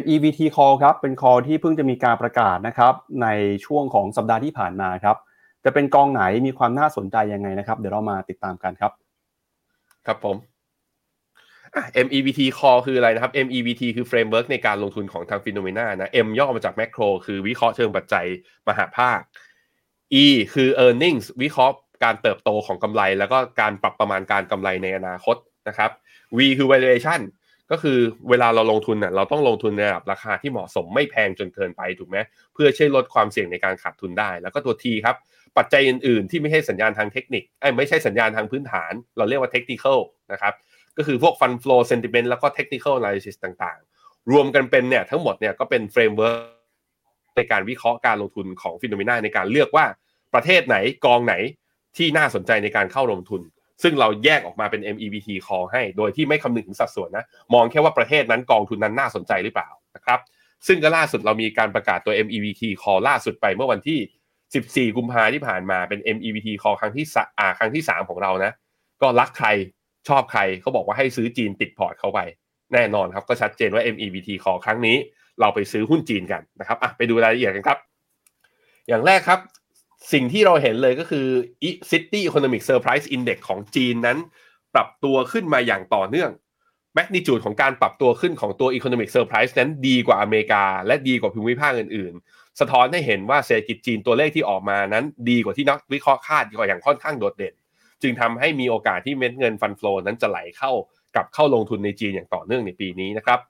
MEVT call ครับเป็น call ที่เพิ่งจะมีการประกาศนะครับในช่วงของสัปดาห์ที่ผ่านมาครับจะเป็นกองไหนมีความน่าสนใจยังไงนะครับ เดี๋ยวเรามาติดตามกันครับ ครับผมอะ MEVT call คืออะไรนะครับ MEVT คือ framework ในการลงทุนของทางฟินโนมีนานะ M ย่อมาจากแมกโ o คือวิเคราะห์เชิงปัจจัยมหภาค E คือ earnings วิเคราะห์การเติบโตของกำไร แล้วก็การปรับประมาณการกำไรในอนาคตนะครับ V คือ valuation ก็คือเวลาเราลงทุนเน่ะเราต้องลงทุนในระดับราคาที่เหมาะสมไม่แพงจนเกินไปถูกไหมเพื่อช่วยลดความเสี่ยงในการขาดทุนได้ แล้วก็ตัว T ครับ ปัจจัยอื่น ๆ ที่ไม่ใช่สัญญาณทางเทคนิคเอ้ไม่ใช่สัญญาณทางพื้นฐาน เราเรียกว่า technical นะครับ ก็คือพวก fund flow sentiment แล้วก็ technical analysis ต่างๆ รวมกันเป็นเนี่ยทั้งหมดเนี่ยก็เป็น framework ในการวิเคราะห์การลงทุนของฟิโนเมนาในการเลือกว่าประเทศไหนกองไหนที่น่าสนใจในการเข้าลงทุน ซึ่งเราแยกออกมาเป็น MEVT call ให้ โดยที่ไม่คำนึงถึงสัดส่วนนะ มองแค่ว่าประเทศนั้นกองทุนนั้นน่าสนใจหรือเปล่านะครับ ซึ่งก็ล่าสุดเรามีการประกาศตัว MEVT call ล่าสุดไปเมื่อวันที่ 14 กุมภาที่ผ่านมาเป็น MEVT call ครั้งที่สะอ่าครั้งที่ 3 ของเรานะ ก็รักใคร ชอบใครเขาบอกว่าให้ซื้อจีนติดพอร์ตเข้าไป แน่นอนครับก็ชัดเจนว่า MEVT call ครั้งนี้ เราไปซื้อหุ้นจีนกันนะครับอะไปดูรายละเอียดกันครับ อย่างแรกครับ สิ่งที่เราเห็นเลยก็คือ City Economic Surprise Index ของจีนนั้น ปรับตัวขึ้นมาอย่างต่อเนื่องแมกนิจูดของการปรับตัวขึ้นของตัว Economic Surprise นั้นดีกว่าอเมริกา และดีกว่าภูมิภาคอื่น ๆ สะท้อนให้เห็นว่าเศรษฐกิจจีนตัวเลขที่ออกมานั้น ดีกว่าที่นักวิเคราะห์คาดกว่าอย่างค่อนข้างโดดเด่น จึงทำให้มีโอกาสที่เม็ดเงินฟันฟลอนั้นจะไหลเข้ากับเข้าลงทุนในจีนอย่างต่อเนื่องในปีนี้นะครับ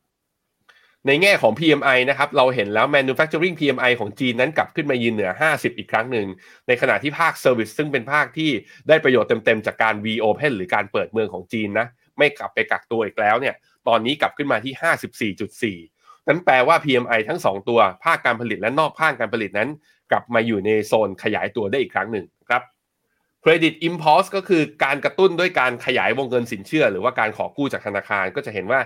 ในแง่ของ PMI นะครับเราเห็นแล้ว manufacturing PMI ของจีนนั้นกลับขึ้นมายืนเหนือ 50 อีกครั้งหนึ่ง ในขณะที่ภาค Service ซึ่งเป็นภาคที่ได้ประโยชน์เต็มๆ จากการ reopen หรือการเปิดเมืองของจีนนะไม่กลับไปกักตัวอีกแล้วเนี่ยตอนนี้กลับขึ้นมาที่ 54.4 นั้นแปลว่า PMI ทั้ง 2 ตัว ภาคการผลิตและนอกภาคการผลิตนั้น กลับมาอยู่ในโซนขยายตัวได้อีกครั้งหนึ่ง ครับ Credit Impulse ก็คือการกระตุ้นด้วยการขยายวงเงินสินเชื่อ หรือว่าการขอกู้จากธนาคารก็จะเห็นว่า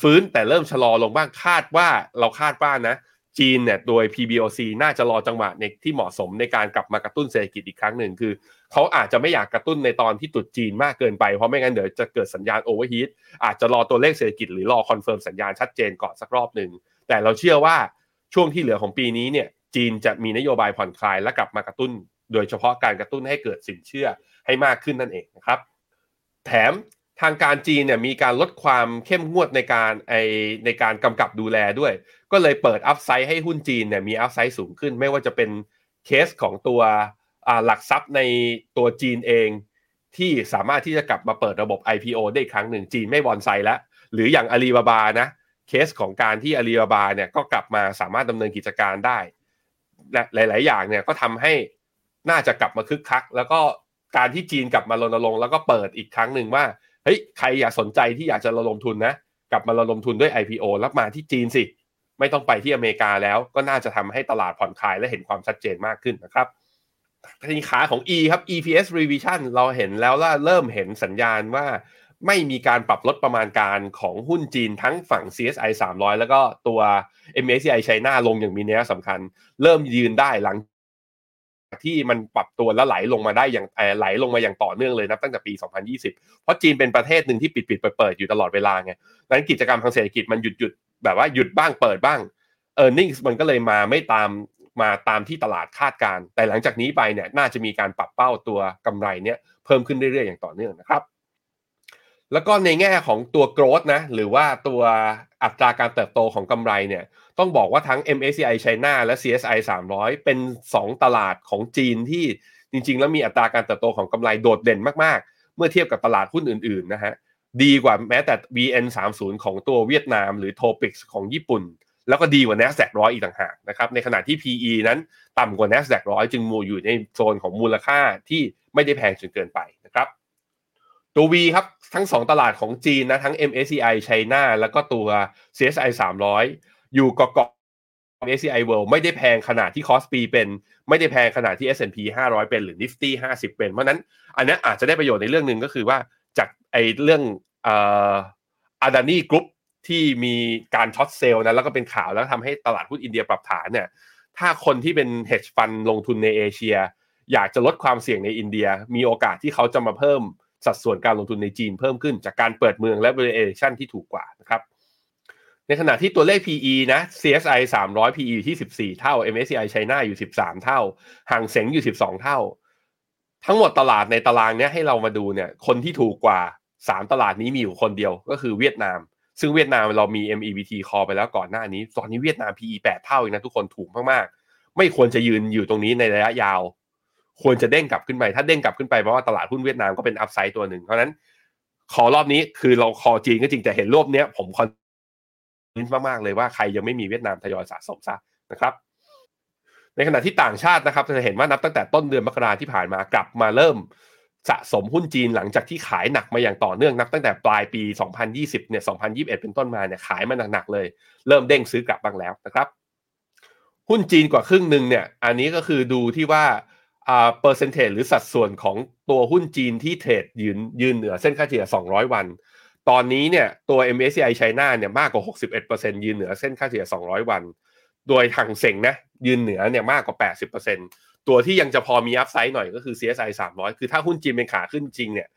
ฟื้นแต่เริ่มชะลอลงบ้างคาดว่าเราคาดว่านะ จีนเนี่ยโดย PBOC น่าจะรอจังหวะในที่เหมาะสมในการกลับมากระตุ้นเศรษฐกิจอีกครั้งหนึ่งคือ เขาอาจจะไม่อยากกระตุ้นในตอนที่ตรุษจีนมากเกินไป เพราะไม่งั้นเดี๋ยวจะเกิดสัญญาณ overheat อาจจะรอตัวเลขเศรษฐกิจหรือรอ confirm สัญญาณชัดเจนก่อนสักรอบหนึ่งแต่เราเชื่อว่าช่วงที่เหลือของปีนี้เนี่ยจีนจะมีนโยบายผ่อนคลายและกลับมากระตุ้น โดยเฉพาะการกระตุ้นให้เกิดสินเชื่อให้มากขึ้นนั่นเองนะครับ แถมทางการจีนเนี่ยมีการลดความเข้มงวดในการไอในการกำกับดูแลด้วย ก็เลยเปิด upside ให้หุ้นจีนเนี่ยมี upside สูงขึ้น ไม่ว่าจะเป็นเคสของตัวหลักทรัพย์ในตัวจีนเอง ที่สามารถที่จะกลับมาเปิดระบบ IPO ได้อีกครั้งหนึ่งจีนไม่บอนไซแล้ว หรืออย่างอาลีบาบานะเคสของการที่อาลีบาบาเนี่ยก็กลับมาสามารถดำเนินกิจการได้และหลาย ๆ อย่างเนี่ยก็ทำให้ น่าจะกลับมาคึกคัก แล้วก็การที่จีนกลับมารณรงค์แล้วก็เปิดอีกครั้งหนึ่งว่าเฮ้ยใครอยากสนใจที่อยากจะระดมทุนนะกลับมาระดมทุนด้วย IPO แล้วมาที่จีนสิ ไม่ต้องไปที่อเมริกาแล้วก็น่าจะทำให้ตลาดผ่อนคลายและเห็นความชัดเจนมากขึ้นนะครับทีขาของ E ครับ EPS revision เราเห็นแล้วว่าเริ่มเห็นสัญญาณว่าไม่มีการปรับลดประมาณการของหุ้นจีนทั้งฝั่ง CSI 300 แล้วก็ตัว MSCI China ลงอย่างมีนัยสำคัญ เริ่มยืนได้หลัง ที่มันปรับตัวแล้วไหลลงมาได้อย่างไหลลงมาอย่างต่อเนื่องเลยนะตั้งแต่ปี 2020 เพราะจีนเป็นประเทศหนึ่งที่ปิดปิดเปิดเปิดอยู่ตลอดเวลาไงนั้นกิจกรรมทางเศรษฐกิจมันหยุดหยุดแบบว่าหยุดบ้างเปิดบ้างเออร์เน็งมันก็เลยมาไม่ตามมาตามที่ตลาดคาดการ แต่หลังจากนี้ไปเนี่ยน่าจะมีการปรับเป้าตัวกำไรเนี่ยเพิ่มขึ้นเรื่อยๆอย่างต่อเนื่องนะครับ แล้วก็ในแง่ของตัวโกรดนะหรือว่าตัวอัตราการเติบโตของกำไรเนี่ยต้องบอกว่าทั้ง MSCI China และ CSI 300 เป็น 2 ตลาดของจีนที่จริง ๆ แล้วมีอัตราการเติบโตของกำไรโดดเด่นมากๆ เมื่อเทียบกับตลาดหุ้นอื่นๆนะฮะดีกว่าแม้แต่ VN30 ของตัวเวียดนาม หรือ Topix ของญี่ปุ่น แล้วก็ดีกว่า NASDAQ ร้อยอีกต่างหากนะครับในขณะที่ PE นั้นต่ำกว่า NASDAQ ร้อยจึงมูอยู่ในโซนของมูลค่าที่ไม่ได้แพงจนเกินไปนะครับ ตัว V ครับ ทั้ง 2 ตลาดของจีนนะทั้ง MSCI China แล้วก็ตัว CSI 300 อยู่เกาะ MSCI World ไม่ได้แพงขนาดที่คอสปีเป็น ไม่ได้แพงขนาดที่ S&P 500 เป็นหรือ Nifty 50 เป็น เพราะนั้นอันนี้อาจจะได้ประโยชน์ในเรื่องหนึ่งก็คือว่าจากไอ้เรื่องอาดานีกรุ๊ปที่มีการ short sell นะแล้วก็เป็นข่าวแล้วทำให้ตลาดหุ้นอินเดียปรับฐานเนี่ยถ้าคนที่เป็น hedge fund ลงทุนในเอเชีย อยากจะลดความเสี่ยงในอินเดีย มีโอกาสที่เขาจะมาเพิ่ม สัดส่วนการลงทุนในจีนเพิ่มขึ้นจากการเปิดเมืองและ valuation ที่ถูกกว่านะครับ ในขณะที่ตัวเลข PE นะ CSI 300 PE ที่ 14 เท่า MSCI China อยู่ 13 เท่าห่างเสงอยู่ 12 เท่า ทั้งหมดตลาดในตารางเนี้ยให้เรามาดูเนี่ยคนที่ถูกกว่า 3 ตลาดนี้มีอยู่คนเดียวก็คือเวียดนาม ซึ่งเวียดนามเรามี MEBT call ไปแล้วก่อนหน้านี้ ตอนนี้เวียดนาม PE 8 เท่าเองนะทุกคนถูกมากๆ ไม่ควรจะยืนอยู่ตรงนี้ในระยะยาว ควรจะเด้งกลับขึ้นไป ถ้าเด้งกลับขึ้นไปเพราะว่าตลาดหุ้นเวียดนามก็เป็นอัพไซด์ตัวหนึ่งเพราะนั้นขอรอบนี้คือเราคอจีนก็จริงแต่เห็นรอบเนี้ยผมคอนมากๆเลยว่าใครยังไม่มีเวียดนามทยอยสะสมซะนะครับ ในขณะที่ต่างชาตินะครับจะเห็นว่านับตั้งแต่ต้นเดือนมกราที่ผ่านมากลับมาเริ่มสะสมหุ้นจีนหลังจากที่ขายหนักมาอย่างต่อเนื่องนับตั้งแต่ปลายปี 2020 เนี่ย 2021 เป็นต้นมาเนี่ยขายมาหนักๆเลย เริ่มเด้งซื้อกลับบ้างแล้วนะครับ หุ้นจีนกว่าครึ่งหนึ่งเนี่ย อันนี้ก็คือดูที่ว่า อ่าเปอร์เซนเทจหรือสัดส่วนของตัวหุ้นจีนที่เทรดยืนยืนเหนือเส้นค่าเฉลี่ย 200 วัน ตอนนี้เนี่ยตัว MSCI China เนี่ยมากกว่า 61%ยืนเหนือเส้นค่าเฉลี่ย 200 วัน โดยทางเซ็งนะยืนเหนือเนี่ยมากกว่า 80%ตัวที่ยังจะพอมีอัพไซด์หน่อยก็คือ CSI 300 คือถ้าหุ้นจีนเป็นขาขึ้นจริงเนี่ย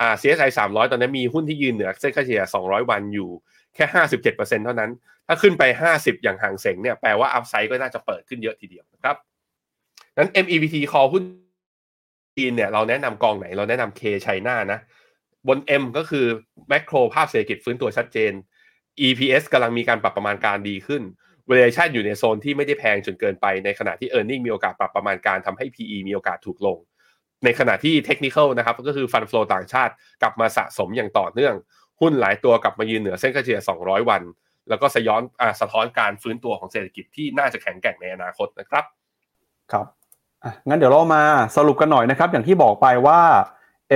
อ่า CSI 300 ตอนนี้มีหุ้นที่ยืนเหนือเส้นค่าเฉลี่ย 200 วันอยู่แค่ 57%เท่านั้น ถ้าขึ้นไป 50 อย่างห่างเซ็งเนี่ยแปลว่าอัพไซด์ก็น่าจะเปิดขึ้นเยอะทีเดียวนะครับ นั้น MEVT call หุ้นจีนเนี่ยเราแนะนำกองไหน เราแนะนำ K China นะ บน M ก็คือแมกโครภาพเศรษฐกิจฟื้นตัวชัดเจน EPS กำลังมีการปรับประมาณการดีขึ้น valuation อยู่ในโซนที่ไม่ได้แพงจนเกินไป ในขณะที่ e a r n i n g มีโอกาสปรับประมาณการทำให้ PE มีโอกาสถูกลง ในขณะที่ technical นะครับก็คือ fund flow ต่างชาติกลับมาสะสมอย่างต่อเนื่อง หุ้นหลายตัวกลับมายืนเหนือเส้นค่าเฉลี่ย 200 วัน แล้วก็สะย้อนอสะท้อนการฟื้นตัวของเศรษฐกิจที่น่าจะแข็งแกร่งในอนาคตนะครับ ครับ งั้นเดี๋ยวเรามาสรุปกันหน่อยนะครับ อย่างที่บอกไปว่า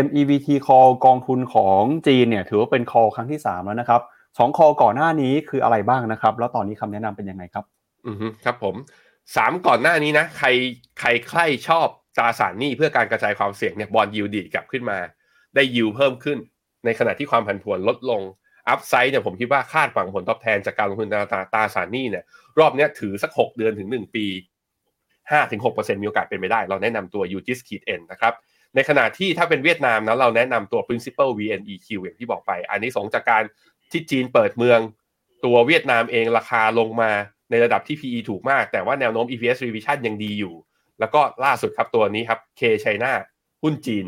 MEVT call กองทุนของจีนเนี่ยถือว่าเป็น call ครั้งที่ 3 แล้วนะครับสอง call ก่อนหน้านี้คืออะไรบ้างนะครับ แล้วตอนนี้คำแนะนำเป็นยังไงครับ อือครับผมสามก่อนหน้านี้นะ ใครใครใครชอบตราสารหนี้เพื่อการกระจายความเสี่ยงเนี่ยบอลยูดีกลับขึ้นมา ได้ยิวเพิ่มขึ้น ในขณะที่ความผันผวนลดลงอัพไซด์เนี่ยผมคิดว่าคาดหวังผลตอบแทนจากการลงทุนตราตราสารหนี้เนี่ยรอบนี้ถือสัก 6 เดือนถึง 1 ปี 5-6%มีโอกาสเป็นไปได้ เราแนะนำตัว u g i s ขีด N นะครับในขณะที่ถ้าเป็นเวียดนามนะเราแนะนำตัว principal VNEQ อย่างที่บอกไป อันนี้สองจากการที่จีนเปิดเมือง ตัวเวียดนามเองราคาลงมาในระดับที่ PE ถูกมาก แต่ว่าแนวโน้ม EPS revision ยังดีอยู่ แล้วก็ล่าสุดครับตัวนี้ครับ K China หุ้นจีน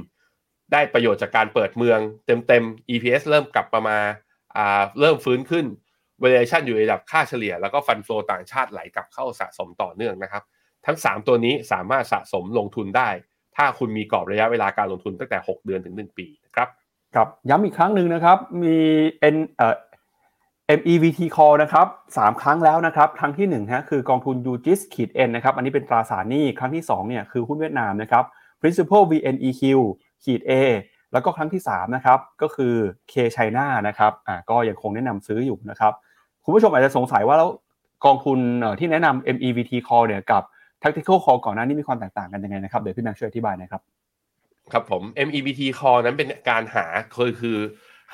ได้ประโยชน์จากการเปิดเมืองเต็มๆ EPS เริ่มกลับมามาอ่าเริ่มฟื้นขึ้น valuation อยู่ในระดับค่าเฉลี่ย แล้วก็ฟันโฟต่างชาติไหลกลับเข้าสะสมต่อเนื่องนะครับ ทั้ง 3 ตัวนี้สามารถสะสมลงทุนได้ ถ้าคุณมีกรอบระยะเวลาการลงทุนตั้งแต่ 6 เดือนถึง 1 ปีนะครับครับย้ำอีกครั้งหนึ่งนะครับมีเป็นเอ่อ MEVT call นะครับสามครั้งแล้วนะครับ ครั้งที่1ฮะคือกองทุน UGIS ขีด N นะครับอันนี้เป็นตราสารหนี้ครั้งที่2เนี่ยคือหุ้นเวียดนามนะครับ Principal VNEQ ขีด A แล้วก็ครั้งที่3นะครับก็คือ K China นะครับอ่าก็ยังคงแนะนำซื้ออยู่นะครับ คุณผู้ชมอาจจะสงสัยว่าแล้วกองทุนที่แนะนำ MEVT call เนี่ยกับ tactical call ก่อนหน้านี้มีความแตกต่างกันยังไงนะครับเดี๋ยวพี่แม็กช่วยอธิบายนะครับครับผม MEVT call นั้นเป็นการหาคือคือ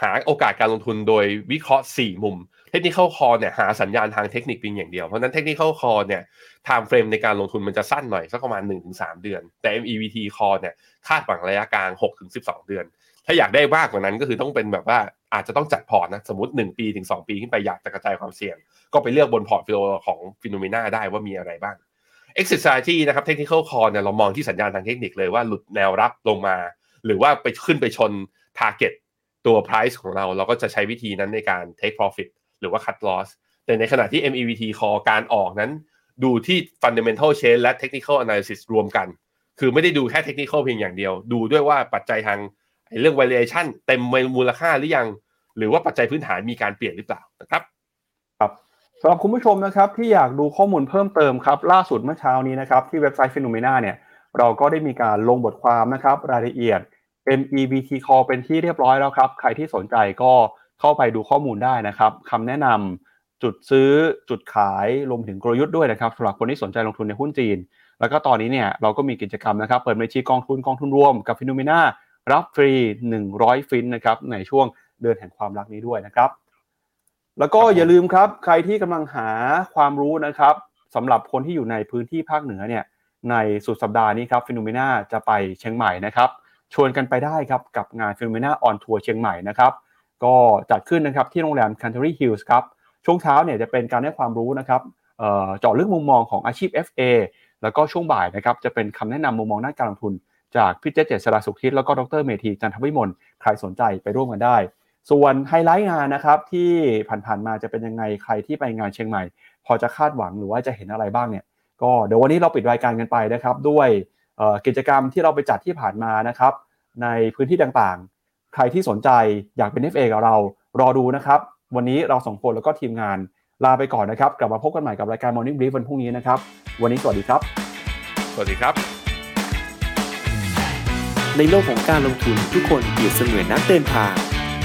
หาโอกาสการลงทุนโดยวิเคราะห์ 4 มุม Technical call เนี่ยหาสัญญาณทางเทคนิคเพียงอย่างเดียว เพราะนั้น Technical call เนี่ย time frame ในการลงทุนมันจะสั้นหน่อย สักประมาณ 1-3 เดือน แต่ MEVT call เนี่ยคาดหวังระยะกลาง 6-12 เดือน ถ้าอยากได้มากกว่านั้นก็คือต้องเป็นแบบว่าอาจจะต้องจัดพอร์ตนะ สมมติ 1 ปีถึง2ปีขึ้นไปอยากจะกระจายความเสี่ยง ก็ไปเลือกบน portfolio ของ Finnomena ได้ว่ามีอะไรบ้าง Exit strategy นะครับ Technical call เนี่ยเรามองที่สัญญาณทางเทคนิคเลยว่าหลุดแนวรับลงมา หรือว่าไปขึ้นไปชน target ตัว price ของเรา เราก็จะใช้วิธีนั้นในการ take profit หรือว่า cut loss แต่ในขณะที่ MEVT call การออกนั้น ดูที่ fundamental change และ technical analysis รวมกัน คือไม่ได้ดูแค่ technical เพียงอย่างเดียว ดูด้วยว่าปัจจัยทางเรื่อง valuation เต็มมูลค่าหรือยัง หรือว่าปัจจัยพื้นฐานมีการเปลี่ยนหรือเปล่านะครับครับ สำหรับคุณผู้ชมนะครับที่อยากดูข้อมูลเพิ่มเติมครับล่าสุดเมื่อเช้านี้นะครับที่เว็บไซต์ Phenomena เนี่ยเราก็ได้มีการลงบทความนะครับรายละเอียด MEVT call เป็นที่เรียบร้อยแล้วครับใครที่สนใจก็เข้าไปดูข้อมูลได้นะครับคำแนะนำจุดซื้อจุดขายรวมถึงกลยุทธ์ด้วยนะครับสำหรับคนที่สนใจลงทุนในหุ้นจีน แล้วก็ตอนนี้เนี่ยเราก็มีกิจกรรมนะครับเปิดบัญชีกองทุนกองทุนรวมกับ Finnomena รับฟรี 100 ฟินนะครับในช่วงเดือนแห่งความรักนี้ด้วยนะครับ แล้วก็อย่าลืมครับ ใครที่กำลังหาความรู้นะครับสำหรับคนที่อยู่ในพื้นที่ภาคเหนือเนี่ยในสุดสัปดาห์นี้ครับ Finnomena จะไปเชียงใหม่นะครับชวนกันไปได้ครับกับงาน Finnomena on tour เชียงใหม่นะครับก็จัดขึ้นนะครับที่โรงแรม Country Hills ครับช่วงเช้าเนี่ยจะเป็นการให้ความรู้นะครับเจาะลึกมุมมองของอาชีพ FA แล้วก็ช่วงบ่ายนะครับจะเป็นคำแนะนำมุมมองด้านการลงทุน จากพี่เจษเจษราสุขทิศแล้วก็ดรเมธีจันทวิมลใครสนใจไปร่วมกันได้ ส่วนไฮไลท์งานนะครับที่ผ่านๆมาจะเป็นยังไงใครที่ไปงานเชียงใหม่ พอจะคาดหวังหรือว่าจะเห็นอะไรบ้างเนี่ยก็เดี๋ยววันนี้เราปิดรายการกันไปนะครับ ด้วยกิจกรรมที่เราไปจัดที่ผ่านมานะครับ ในพื้นที่ต่างๆ ใครที่สนใจอยากเป็น FA กับเรารอดูนะครับ วันนี้เราสองคนแล้วก็ทีมงานลาไปก่อนนะครับ กลับมาพบกันใหม่กับรายการ Morning Brief วันพรุ่งนี้นะครับ วันนี้สวัสดีครับ สวัสดีครับ ในโลกของการลงทุนทุกคนเปรียบเสมือนนักเดินทาง